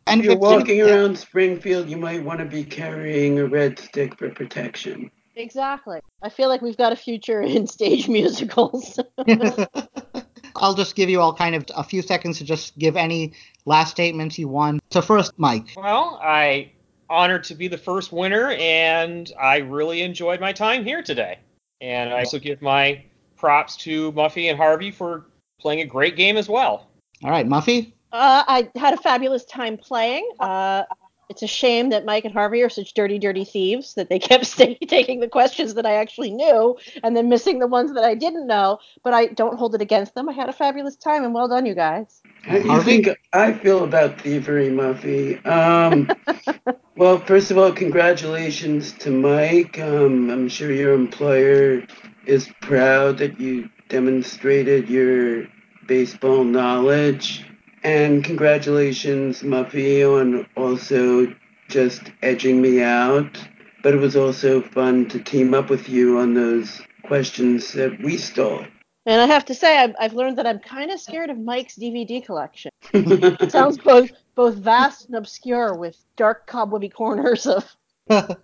And if you're walking around Springfield, you might want to be carrying a red stick for protection. Exactly. I feel like we've got a future in stage musicals. I'll just give you all kind of a few seconds to just give any last statements you want. So first, Mike. Well, I honored to be the first winner, and I really enjoyed my time here today. And I also give my props to Muffy and Harvey for playing a great game as well. All right, Muffy. Uh, I had a fabulous time playing. Uh, it's a shame that Mike and Harvey are such dirty, dirty thieves that they kept stay- taking the questions that I actually knew and then missing the ones that I didn't know. But I don't hold it against them. I had a fabulous time, and well done, you guys. How do you think I feel about thievery, Muffy? Um, well, first of all, congratulations to Mike. Um, I'm sure your employer is proud that you demonstrated your baseball knowledge. And congratulations, Muffy, on also just edging me out. But it was also fun to team up with you on those questions that we stole. And I have to say, I've, I've learned that I'm kind of scared of Mike's DVD collection. it sounds both both vast and obscure, with dark cobwebby corners of.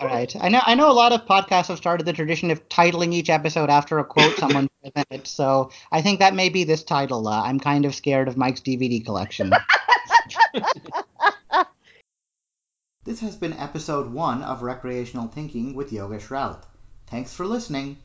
All right. I know I know a lot of podcasts have started the tradition of titling each episode after a quote someone says in it. So I think that may be this title. Uh, I'm kind of scared of Mike's DVD collection. this has been episode one of Recreational Thinking with Yogesh Raut. Thanks for listening.